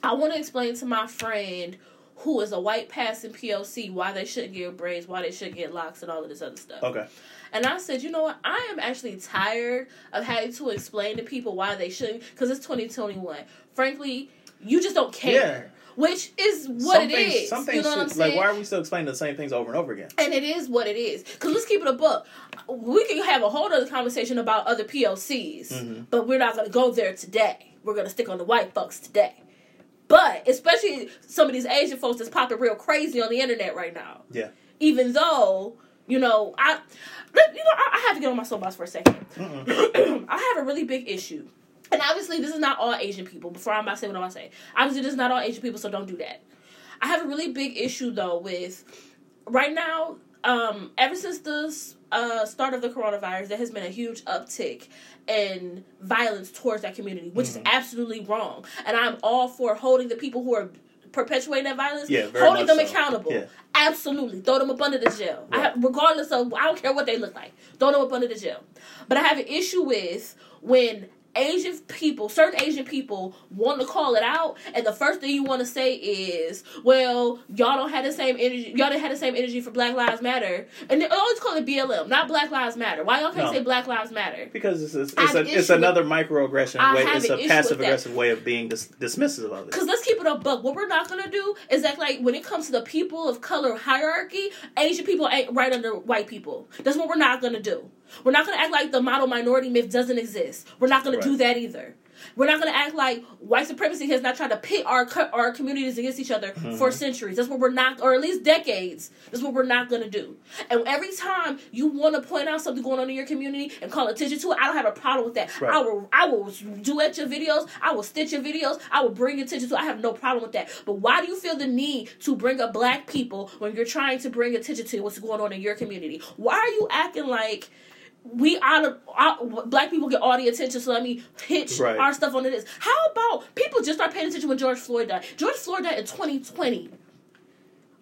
I want to explain to my friend who is a white passing POC why they shouldn't get braids, why they should get locks, and all of this other stuff. okay. And I said, you know what? I am actually tired of having to explain to people why they shouldn't, because it's 2021. Frankly, you just don't care. Yeah. Which is what some it things, is. Some things you know what I'm saying? like, why are we still explaining the same things over and over again? and it is what it is. Because let's keep it a book. We can have a whole other conversation about other POCs, Mhm. but we're not going to go there today. We're going to stick on the white folks today. But especially some of these Asian folks that's popping real crazy on the internet right now. Yeah. Even though, you know, I, you know, I, I have to get on my soapbox for a 2nd (clears throat) I have a really big issue. And obviously, this is not all Asian people. Before I'm about to say what I'm about to say, obviously, this is not all Asian people, so don't do that. I have a really big issue though with right now. Um, ever since the uh, start of the coronavirus, there has been a huge uptick in violence towards that community, which Mm-hmm. is absolutely wrong. And I'm all for holding the people who are perpetuating that violence, Yeah, holding them so. accountable. Yeah. Absolutely, throw them up under the jail. I Right. have, regardless of, I don't care what they look like, throw them up under the jail. But I have an issue with when Asian people, certain Asian people, want to call it out, and the first thing you want to say is, "Well, y'all don't have the same energy. Y'all didn't have the same energy for Black Lives Matter." And they always call it BLM, not Black Lives Matter. Why y'all can't No. say Black Lives Matter? Because it's it's, it's, a, it's another microaggression I way. It's a passive aggressive way of being dis- dismissive of it. Because let's keep it a buck. What we're not gonna do is act like when it comes to the people of color hierarchy, Asian people ain't right under white people. That's what we're not gonna do. We're not gonna act like the model minority myth doesn't exist. We're not gonna do that either. We're not gonna act like white supremacy has not tried to pit our co- our communities against each other Mm-hmm. for centuries. That's what we're not, or at least decades. That's what we're not gonna do. And every time you want to point out something going on in your community and call attention to it, I don't have a problem with that. Right. I will I will duet your videos. I will stitch your videos. I will bring attention to. it. I have no problem with that. But why do you feel the need to bring up black people when you're trying to bring attention to what's going on in your community? Why are you acting like? We out of out, black people get all the attention, so let me pitch Right. our stuff onto this. How about people just start paying attention when George Floyd died? George Floyd died in 2020.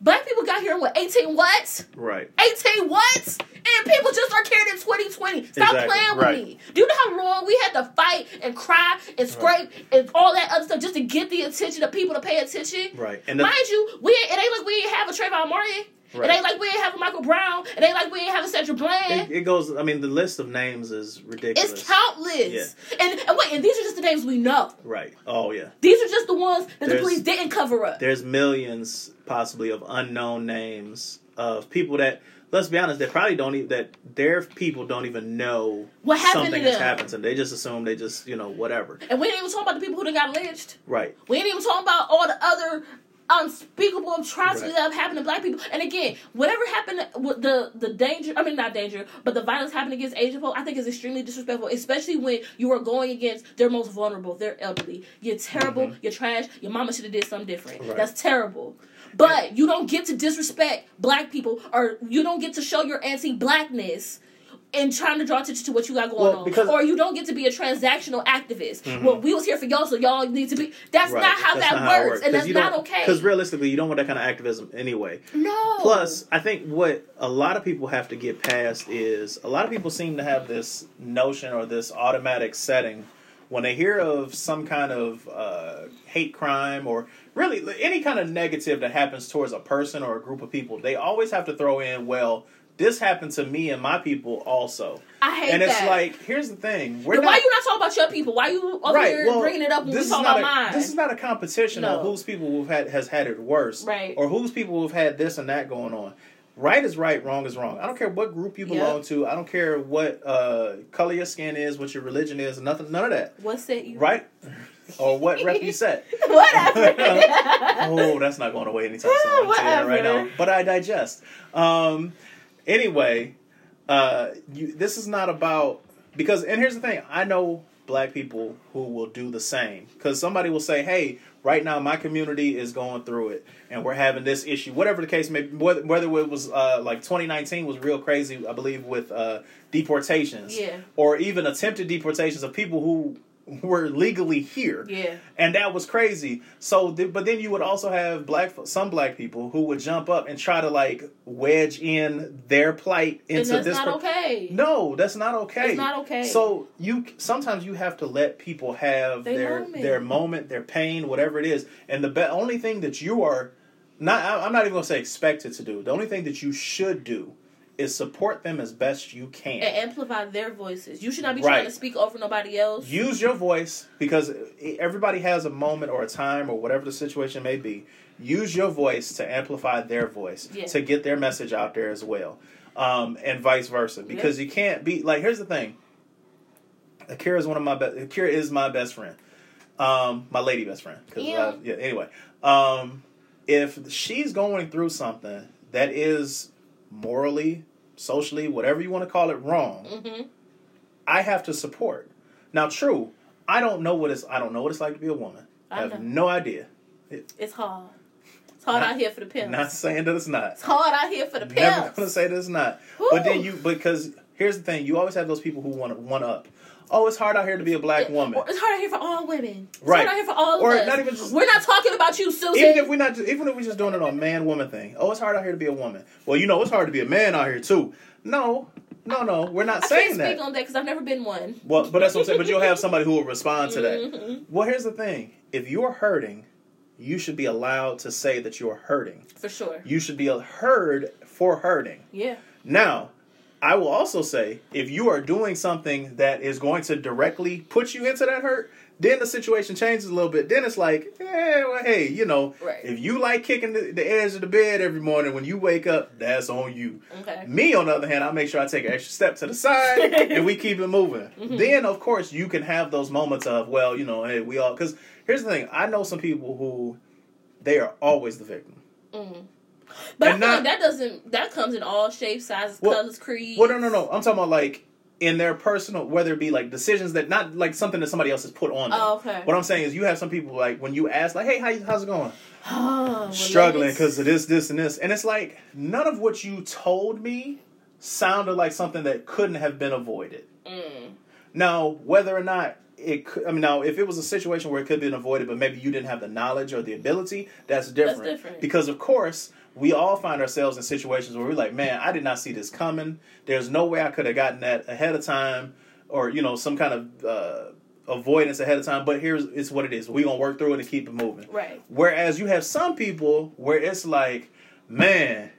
Black people got here in what 18 what? Right. 18 what? And people just are caring in 2020. Stop Exactly, playing with right. me. Do you know how long we had to fight and cry and scrape and all that other stuff just to get the attention of people to pay attention? Right. And the, Mind you, we it ain't like we ain't have a Trayvon Martin. Right. It ain't like we ain't have a Michael Brown. It ain't like we ain't have a Sandra Bland. it, it goes. I mean, the list of names is ridiculous. it's countless. And, and wait, and these are just the names we know. Right. Oh yeah. These are just the ones that the police didn't cover up. There's millions, possibly, of unknown names of people that. Let's be honest. They probably don't even that their people don't even know What happened something to has them? happened to them. They just assume they just you know whatever. And we ain't even talking about the people who done got lynched. Right. We ain't even talking about all the other unspeakable atrocities Right. that have happened to black people. And again, whatever happened with the the danger, I mean not danger, but the violence happening against Asian folk, I think is extremely disrespectful, especially when you are going against their most vulnerable, their elderly. You're terrible, you're trash, your mama should have did something different. Mm-hmm. Right. That's terrible. But you don't get to disrespect black people or you don't get to show your anti-blackness and trying to draw attention to what you got going Well, on. or you don't get to be a transactional activist. Well, we was here for y'all, so y'all need to be. That's Right. not how That's that not how works, and that's not don't- okay. Because realistically, you don't want that kind of activism anyway. no. Plus, I think what a lot of people have to get past is a lot of people seem to have this notion or this automatic setting when they hear of some kind of uh, hate crime or really any kind of negative that happens towards a person or a group of people, they always have to throw in, well, this happened to me and my people also. I hate and it's that. like, here's the thing. We're Then not, why you not talking about your people? Why you over right. here Well, bringing it up when we this is talking not about a, mine? This is not a competition No. of whose people who've had has had it worse, Right. Or whose people who've had this and that going on. Right is right, wrong is wrong. I don't care what group you belong Yep. to. I don't care what uh, color your skin is, what your religion is, nothing, none of that. what set you? Right? or what rep you set. (laughs) Whatever. (laughs) oh, that's not going away anytime soon. I'm (laughs) telling you that right now. But I digest. Um, anyway, uh, you, this is not about because. And here's the thing: I know black people who will do the same because somebody will say, "Hey, right now my community is going through it, and we're having this issue. Whatever the case may be, whether, whether it was uh, like 2019 was real crazy, I believe, with uh, deportations, Yeah. or even attempted deportations of people who were legally here." yeah. and that was crazy. So, th- but then you would also have black some black people who would jump up and try to like wedge in their plight And into that's this. not per- okay. No, that's not okay. It's not okay. So you sometimes you have to let people have They their moment. their moment, their pain, whatever it is, and the be- only thing that you are not. I'm not even gonna say expected to do. The only thing that you should do is support them as best you can. And amplify their voices. You should not be Right. trying to speak over nobody else. use your voice because everybody has a moment or a time or whatever the situation may be. Use your voice to amplify their voice Yeah. to get their message out there as well, um, and vice versa. Because you can't be like. Here's the thing. Akira is one of my best. Akira is my best friend. Um, my lady best friend. 'cause, Yeah. uh, yeah. Anyway, um, if she's going through something that is morally, socially, whatever you want to call it, wrong, hmm I have to support. Now, true, I don't know what it's. I don't know what it's like to be a woman. I, I have no idea. It's hard. It's hard Not- out here for the pimps. Not saying that it's not. it's hard out here for the pimps. Never gonna say that it's not. But then you because here's the thing: you always have those people who want to one up. Oh, it's hard out here to be a black woman. It's hard out here for all women. It's Right. hard out here for all Or of us. not even just- We're not talking about you, Susan. Even if we're not, even if we're just doing it on a man woman thing. Oh, it's hard out here to be a woman. Well, you know, it's hard to be a man out here too. No, no, no, we're not I saying can't that. speak on that because I've never been one. Well, but that's what I'm saying. But you'll have somebody who will respond to that. Mhm. Well, here's the thing: if you're hurting, you should be allowed to say that you're hurting. For sure. You should be heard for hurting. Yeah. Now, I will also say if you are doing something that is going to directly put you into that hurt, then the situation changes a little bit. Then it's like, eh, well, hey, you know, Right. if you like kicking the, the edge of the bed every morning when you wake up, that's on you. Okay. Me, on the other hand, I make sure I take an extra step to the side (laughs) and we keep it moving. Mhm. Then, of course, you can have those moments of, well, you know, hey, we all. Because here's the thing I know some people who they are always the victim. Mm. But I feel not- like that doesn't. That comes in all shapes, sizes, Well- colors, creeds. Well, no, no, no. I'm talking about like in their personal, whether it be like decisions that not like something that somebody else has put on them. Oh, okay. What I'm saying is, you have some people like when you ask, like, "Hey, how you, how's it going?" (gasps) Oh, Struggling because of this, this, and this, and it's like none of what you told me sounded like something that couldn't have been avoided. Mm. Now, whether or not it could, I mean, now if it was a situation where it could have been avoided, but maybe you didn't have the knowledge or the ability, that's different. That's different. Because of course, we all find ourselves in situations where we're like, man, I did not see this coming. There's no way I could have gotten that ahead of time, or you know, some kind of uh, avoidance ahead of time. But here's it's what it is. We gonna work through it and keep it moving. Right. Whereas you have some people where it's like, man,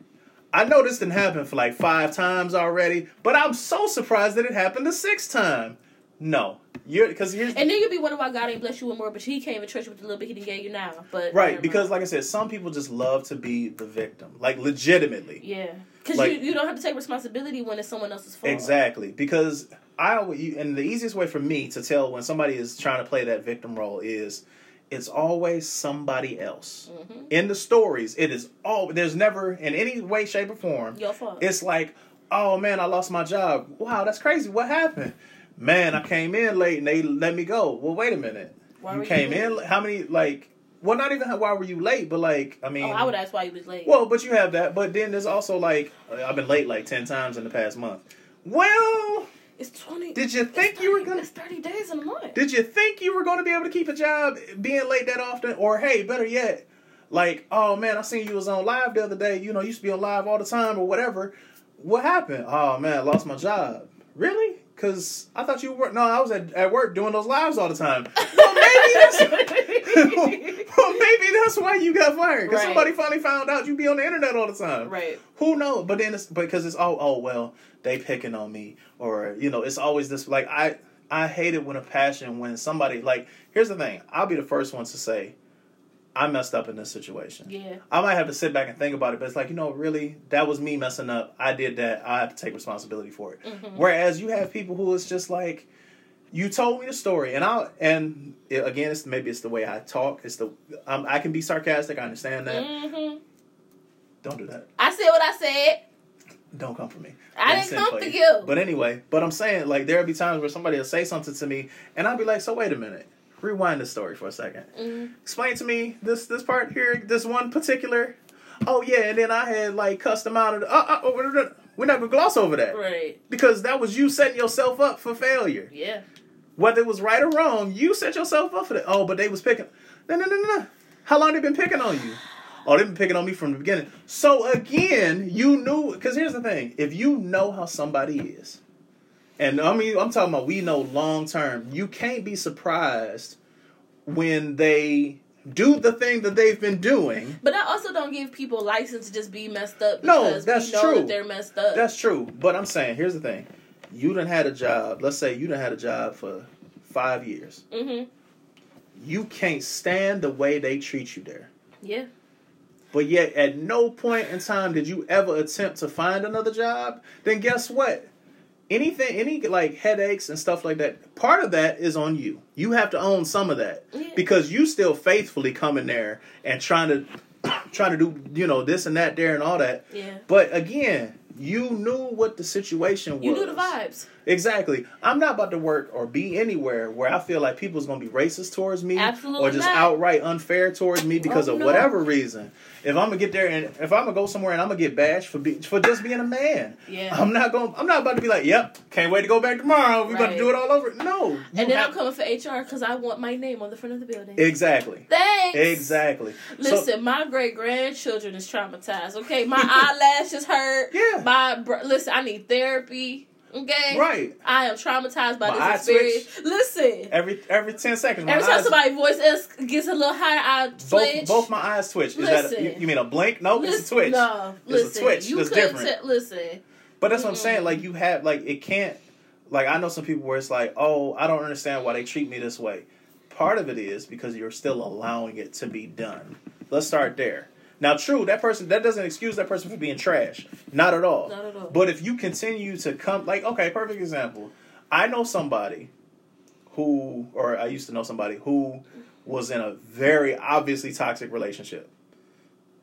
I know this didn't happen for like five times already, but I'm so surprised that it happened the sixth time. No, you're because here's And then you'll be wondering why God ain't bless you with more, but He came to church with the little bit He didn't get you now. But right because like I said, some people just love to be the victim, like legitimately. yeah, because like- you you don't have to take responsibility when it's someone else's fault. Exactly, because I always and the easiest way for me to tell when somebody is trying to play that victim role is it's always somebody else. hmm In the stories, it is all there's never in any way, shape, or form Your fault. It's like, oh man, I lost my job. Wow, that's crazy. What happened? Man, I came in late and they let me go. Well, wait a minute. Why you were you came late? in. How many? Like, well, not even why were you late, but like, I mean, oh, I would ask why you was late. well, but you have that. But then there's also like, I've been late like ten times in the past month. Well, it's twenty. did you think you were gonna? It's thirty days in a month. Did you think you were going to be able to keep a job being late that often? Or hey, better yet, like, oh man, I seen you was on live the other day. You know, you used to be on live all the time or whatever. What happened? Oh man, I lost my job. Really? Because I thought you were. No, I was at, at work doing those lives all the time. Well, maybe that's. (laughs) well, maybe that's why you got fired. Because Right. somebody finally found out you be on the internet all the time. right. Who knows? But then it's because it's oh oh well they picking on me or you know it's always this like I I hate it when a passion when somebody like here's the thing I'll be the first one to say I messed up in this situation. Yeah. I might have to sit back and think about it, but it's like you know really that was me messing up. I did that. I have to take responsibility for it. Mhm. Whereas you have people who it's just like you told me the story and I and it, again it's maybe it's the way I talk. It's the um, I can be sarcastic. I understand that. hmm Don't do that. I said what I said. Don't come for me. I Don't didn't come for you. But anyway, but I'm saying like there'll be times where somebody will say something to me, and I'll be like, "So wait a minute, rewind the story for a second. Mhm. Explain to me this this part here, this one particular. Oh yeah, and then I had like custom out of. The, uh, uh, we're not gonna gloss over that Right. because that was you setting yourself up for failure. Yeah. Whether it was right or wrong, you set yourself up for that. Oh, but they was picking. No, no, no, no. no. How long they been picking on you? Oh, they've been picking on me from the beginning. So again, you knew because here's the thing: if you know how somebody is, and I mean, I'm talking about we know long term, you can't be surprised when they do the thing that they've been doing. But I also don't give people license to just be messed up No, because that's true. that they're messed up. That's true, but I'm saying here's the thing: you done had a job. Let's say you done had a job for five years. hmm You can't stand the way they treat you there. Yeah. But yet, at no point in time did you ever attempt to find another job. Then guess what? Anything, any like headaches and stuff like that, part of that is on you. You have to own some of that Yeah. because you still faithfully come in there and trying to (coughs) trying to do you know this and that there and all that. Yeah. But again, you knew what the situation was. You knew the vibes. Exactly. I'm not about to work or be anywhere where I feel like people's going to be racist towards me Absolutely or just not. outright unfair towards me because Oh, of no. whatever reason. If I'm gonna get there and if I'm gonna go somewhere and I'm gonna get bashed for be, for just being a man, Yeah. I'm not going. I'm not about to be like, "Yep, can't wait to go back tomorrow. We're about to do it all over." No. And then I'm coming for HR because I want my name on the front of the building. Exactly. Thanks. Exactly. Listen, So, my great grandchildren is traumatized. Okay, my (laughs) eyelashes hurt. Yeah. My br- listen, I need therapy. Okay. right. I am traumatized by My this experience. Listen. Every every ten seconds, Every time eyes- somebody voice is, gets a little higher, I both twitch. both my eyes twitch. Is that a, Listen. you, you mean a blink? No, it's a twitch. No, It's a twitch. You It's different. t- listen. But that's what I'm saying. Like you have like it can't like I know some people where it's like, oh, I don't understand why they treat me this way. Part of it is because you're still allowing it to be done. Let's start there. Now, true, that person that doesn't excuse that person for being trash. Not at all. Not at all. But if you continue to come like, okay, perfect example. I know somebody who or I used to know somebody who was in a very obviously toxic relationship.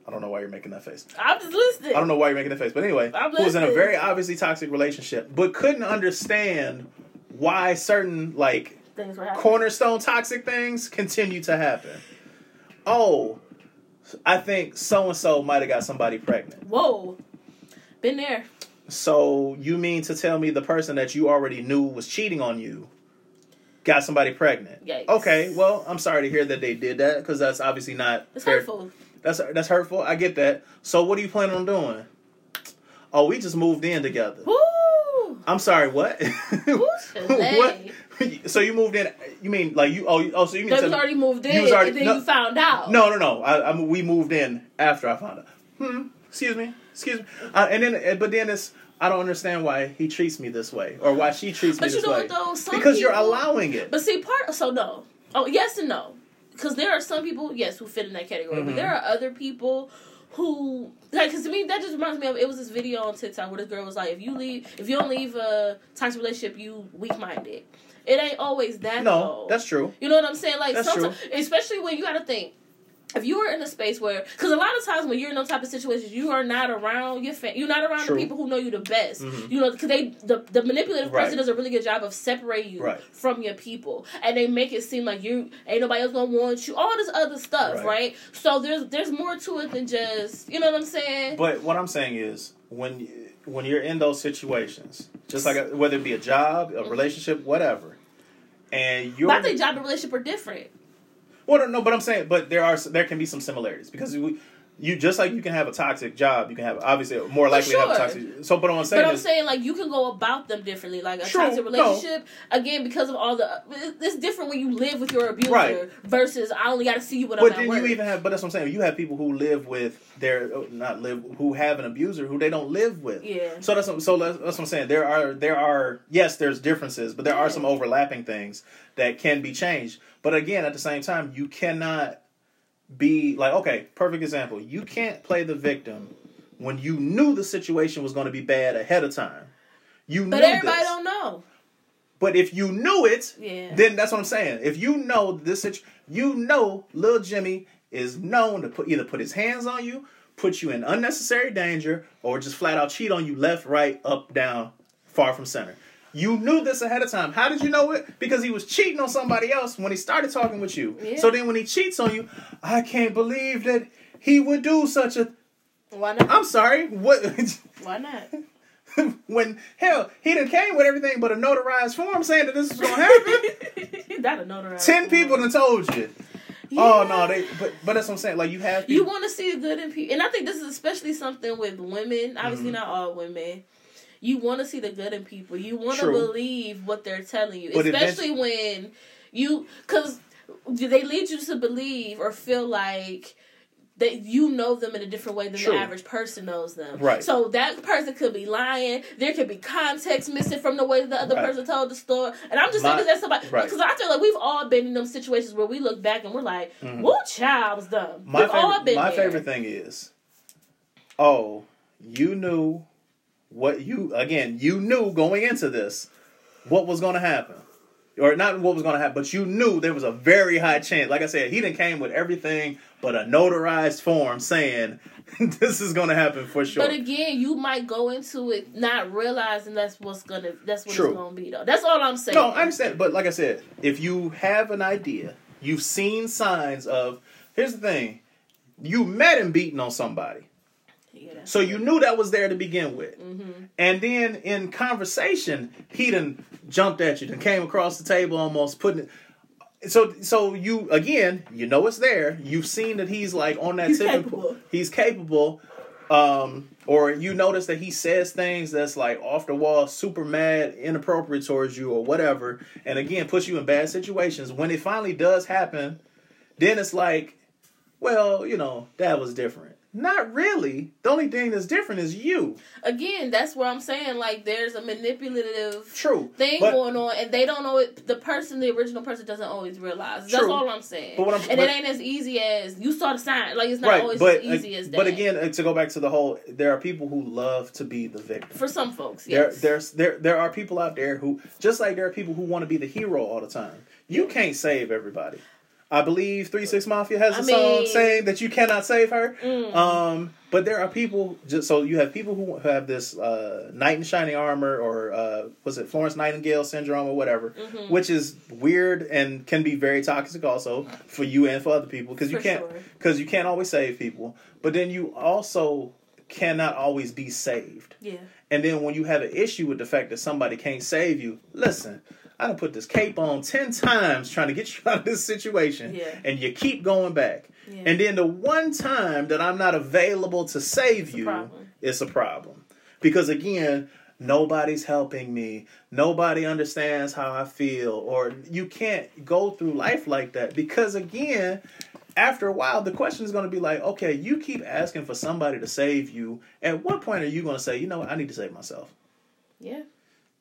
I don't know why you're making that face. I'm just listening. I don't know why you're making that face, but anyway, who was in a very obviously toxic relationship, but couldn't understand why certain like Things were cornerstone toxic things continue to happen. Oh, I think so and so might have got somebody pregnant. Whoa. Been there. So you mean to tell me the person that you already knew was cheating on you got somebody pregnant? Yikes. Okay, well, I'm sorry to hear that they did that because that's obviously not It's fair. hurtful. That's that's hurtful. I get that. So what are you planning on doing? Oh, we just moved in together. Woo! I'm sorry. What? (laughs) What? (laughs) So you moved in? You mean like you? Oh, you- oh, so you mean They to was tell me- already moved in, You was already- and then no. you found out. No, no, no. I, I we moved in after I found out. Hmm. Excuse me. Excuse me. Uh, and then, uh, but then it's. I don't understand why he treats me this way, or why she treats me But you this know way. what though? Because you're allowing it. But see, part so no. Oh, yes and no. Because there are some people, yes, who fit in that category, Mhm. but there are other people who like. Because to me, that just reminds me of it was this video on TikTok where this girl was like, "If you leave, if you don't leave a toxic relationship, you weak minded." It ain't always that. no, though. that's true. You know what I'm saying? Like That's sometimes, especially when you got to think. If you are in a space where, because a lot of times when you're in those type of situations, you are not around your fa- you're not around True. the people who know you the best. Mhm. You know, because they the, the manipulative Right. person does a really good job of separating you Right. from your people, and they make it seem like you ain't nobody else gonna want you. All this other stuff, Right. right? So there's there's more to it than just you know what I'm saying. But what I'm saying is, when you- when you're in those situations, just like a, whether it be a job, a mm-hmm. relationship, whatever, and you're I think job and relationship are different. Well, no, no, but I'm saying, but there are there can be some similarities because we, you just like you can have a toxic job, you can have obviously more likely to have a toxic. So, but I'm saying But I'm is, saying like you can go about them differently. Like a True, toxic no. relationship, again, because of all the it's different when you live with your abuser Right. versus I only got to see you when but I'm at then work. you even have, but that's what I'm saying. You have people who live with their not live who have an abuser who they don't live with. Yeah. So that's so that's, that's what I'm saying. There are there are yes, there's differences, but there are some overlapping things that can be changed. But again, at the same time, you cannot be like okay, perfect example. You can't play the victim when you knew the situation was going to be bad ahead of time. You but everybody this. don't know. But if you knew it, Yeah. then that's what I'm saying. If you know this, situ- you know, little Jimmy is known to put either put his hands on you, put you in unnecessary danger, or just flat out cheat on you left, right, up, down, far from center. You knew this ahead of time. How did you know it? Because he was cheating on somebody else when he started talking with you. Yeah. So then when he cheats on you, I can't believe that he would do such a. Why not? I'm sorry. What? Why not? (laughs) when hell he done came with everything but a notarized form saying that this was gonna happen. (laughs) that a notarized Ten form. people done told you. Oh no, they but but that's what I'm saying. Like you have You want to see the good in people, and I think this is especially something with women. Obviously, Mm-hmm. not all women. You want to see the good in people. You want to believe what they're telling you, But especially when you because they lead you to believe or feel like that you know them in a different way than True. the average person knows them. Right. So that person could be lying. There could be context missing from the way that the other Right. person told the story. And I'm just My- saying that somebody right. because I feel like we've all been in them situations where we look back and we're like, Mhm. "Woo, child was dumb." my we've all been my there. favorite thing is, oh, you knew what you again you knew going into this what was going to happen or not what was going to happen but you knew there was a very high chance like i said he didn't came with everything but a notarized form saying (laughs) this is going to happen for sure But again, you might go into it not realizing that's what's gonna that's what True. it's gonna be though. That's all I'm saying. no i understand but like i said if you have an idea you've seen signs of here's the thing you met him beating on somebody Yeah, So you knew that was there to begin with. Mm-hmm. And then in conversation, he done jumped at you, then came across the table almost putting it. So so you again, you know it's there. You've seen that he's like on that He's tipping capable. He's capable. Um, or you notice that he says things that's like off the wall, super mad, inappropriate towards you, or whatever, and again puts you in bad situations. When it finally does happen, then it's like, well, you know, that was different. Not really. The only thing that's different is you. Again, that's where I'm saying like there's a manipulative True. thing But- going on, and they don't know it. The person, the original person, doesn't always realize. That's all I'm saying. But what I'm- and but- it ain't as easy as you saw the sign. Like it's not right, always but as easy as that. but again, uh, to go back to the whole, there are people who love to be the victim. for some folks, There, yes. there's there there are people out there who just like there are people who want to be the hero all the time. You can't save everybody. I believe Three Six Mafia has a I song mean- saying that you cannot save her. Mm. Um, but there are people just so you have people who have this uh, knight in shining armor or uh, was it Florence Nightingale syndrome or whatever, Mhm. which is weird and can be very toxic also for you and for other people because you For can't sure. because you can't always save people. But then you also cannot always be saved. yeah. And then when you have an issue with the fact that somebody can't save you, listen, I done put this cape on 10 times trying to get you (laughs) out of this situation. Yeah. And you keep going back. Yeah. And then the one time that I'm not available to save a you, problem. it's a problem. Because again, nobody's helping me. Nobody understands how I feel. Or you can't go through life like that. Because again, after a while, the question is going to be like, okay, you keep asking for somebody to save you. At what point are you going to say, you know what, I need to save myself? Yeah.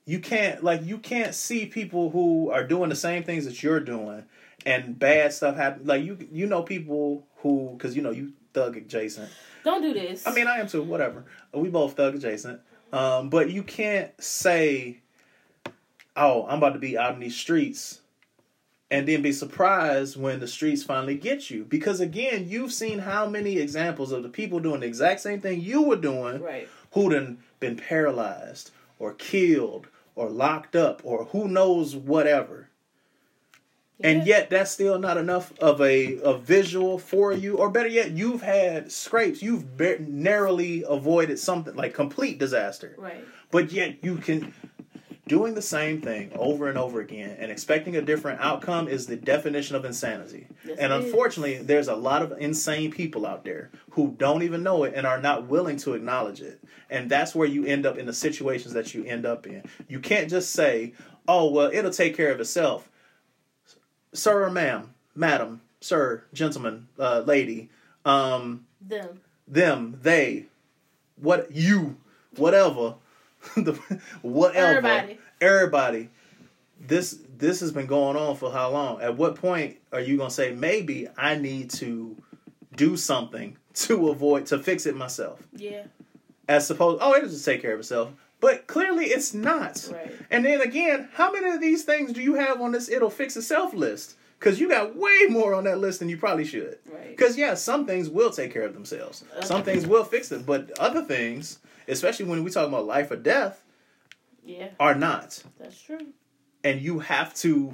You can't, like, you can't see people who are doing the same things that you're doing and bad stuff happen. Like, you, you know, people who, because, you know, you thug adjacent. Don't do this. I mean, I am too. Whatever. We both thug adjacent. Um, but you can't say, "Oh, I'm about to be out in these streets," and then be surprised when the streets finally get you. Because again, you've seen how many examples of the people doing the exact same thing you were doing, right. who done been paralyzed or killed or locked up or who knows whatever. And yet, that's still not enough of a, a visual for you. Or better yet, you've had scrapes. You've narrowly avoided something like complete disaster. Right. But yet, you can. Doing the same thing over and over again and expecting a different outcome is the definition of insanity. Yes, and is. unfortunately, there's a lot of insane people out there who don't even know it and are not willing to acknowledge it. And that's where you end up in the situations that you end up in. You can't just say, oh, well, it'll take care of itself sir or ma'am, madam, sir, gentleman, uh, lady, um, Them. them, they, what you, whatever, (laughs) the, whatever, Everybody. everybody. This this has been going on for how long? At what point are you gonna say maybe I need to do something to avoid to fix it myself? Yeah. As supposed, oh, it'll just take care of itself. But clearly, it's not. Right. And then again, how many of these things do you have on this it'll fix itself list? Because you got way more on that list than you probably should. Right. Because, yeah, some things will take care of themselves, some things will fix it, but other things, especially when we talk about life or death, Yeah. are not. That's true. And you have to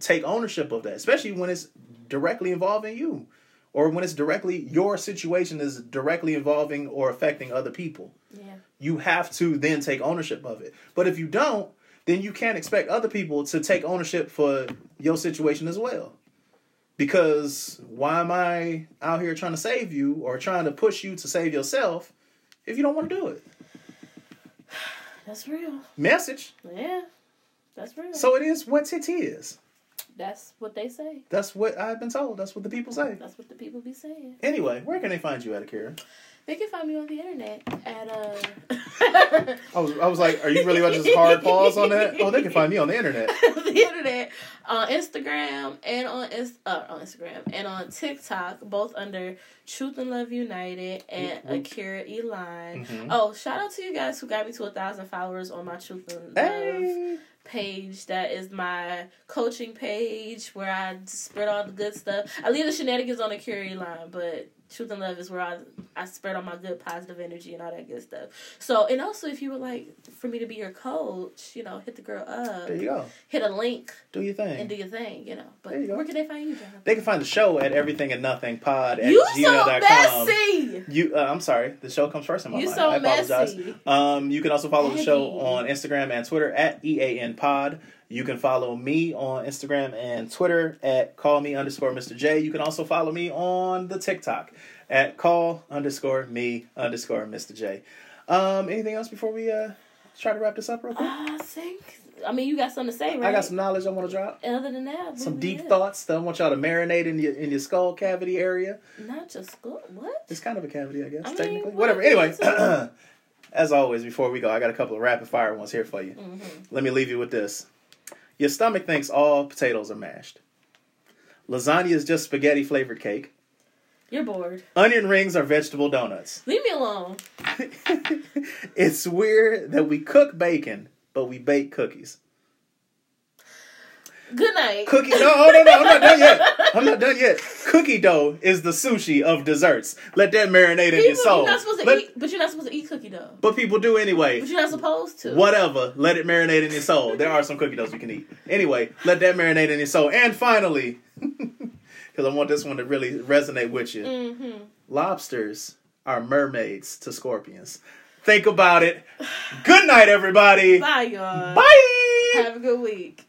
take ownership of that, especially when it's directly involving you or when it's directly your situation is directly involving or affecting other people Yeah. you have to then take ownership of it. But if you don't, then you can't expect other people to take ownership for your situation as well. Because why am I out here trying to save you or trying to push you to save yourself if you don't want to do it? (sighs) That's real. Message. Yeah. That's real. So it is what it is. That's what they say. That's what I've been told. That's what the people say. That's what the people be saying. Anyway, where can they find you at, Akira? They can find me on the internet at uh. I was I was like, are you really about to just hard pause on that? Oh, they can find me on the internet. (laughs) the internet on Instagram and on uh, on Instagram and on TikTok, both under Truth and Love United and whoop. Akira Eline. Mhm. Oh, shout out to you guys who got me to a thousand followers on my Truth and Love Hey. page. That is my coaching page where I spread all the good stuff. I leave the shenanigans on the Akira line, but Truth and Love is where I I spread all my good positive energy and all that good stuff. So, and also if you would like for me to be your coach, you know, hit the girl up There you go. hit a link Do your thing. and do your thing, you know. But There you go. where can they find you, John? They can find the show at everything and nothing pod at You so messy. You, uh, I'm sorry. The show comes first in my You mind. so I apologize. messy. Um, you can also follow the show on Instagram and Twitter at EAN Pod. You can follow me on Instagram and Twitter at call me underscore Mr. J. You can also follow me on the TikTok at call underscore me underscore Mr. J. Um, anything else before we uh try to wrap this up real quick? I think. I mean, you got something to say, right? I got some knowledge I want to drop. Other than that, Some deep thoughts that I want y'all to marinate in your in your skull cavity area. Not just good. What? It's kind of a cavity, I guess, I mean, technically. what Whatever. Anyway, (clears throat) as always, before we go, I got a couple of rapid fire ones here for you. hmm Let me leave you with this. Your stomach thinks all potatoes are mashed. Lasagna is just spaghetti flavored cake. You're bored. Onion rings are vegetable donuts. (laughs) Leave me alone. it's weird that we cook bacon, but we bake cookies. Good night. Cookie? No, no, no, I'm not done yet. I'm not done yet. Cookie dough is the sushi of desserts. Let that marinate in your soul. you're not supposed to Let- eat, but you're not supposed to eat cookie dough. but people do anyway. But you're not supposed to. Whatever. Let it marinate in your soul. There are some cookie doughs you can eat. Anyway, let that marinate in your soul. And finally, (laughs) because I want this one to really resonate with you, hmm lobsters are mermaids to scorpions. Think about it. Good night, everybody. Bye, y'all. Bye. Have a good week.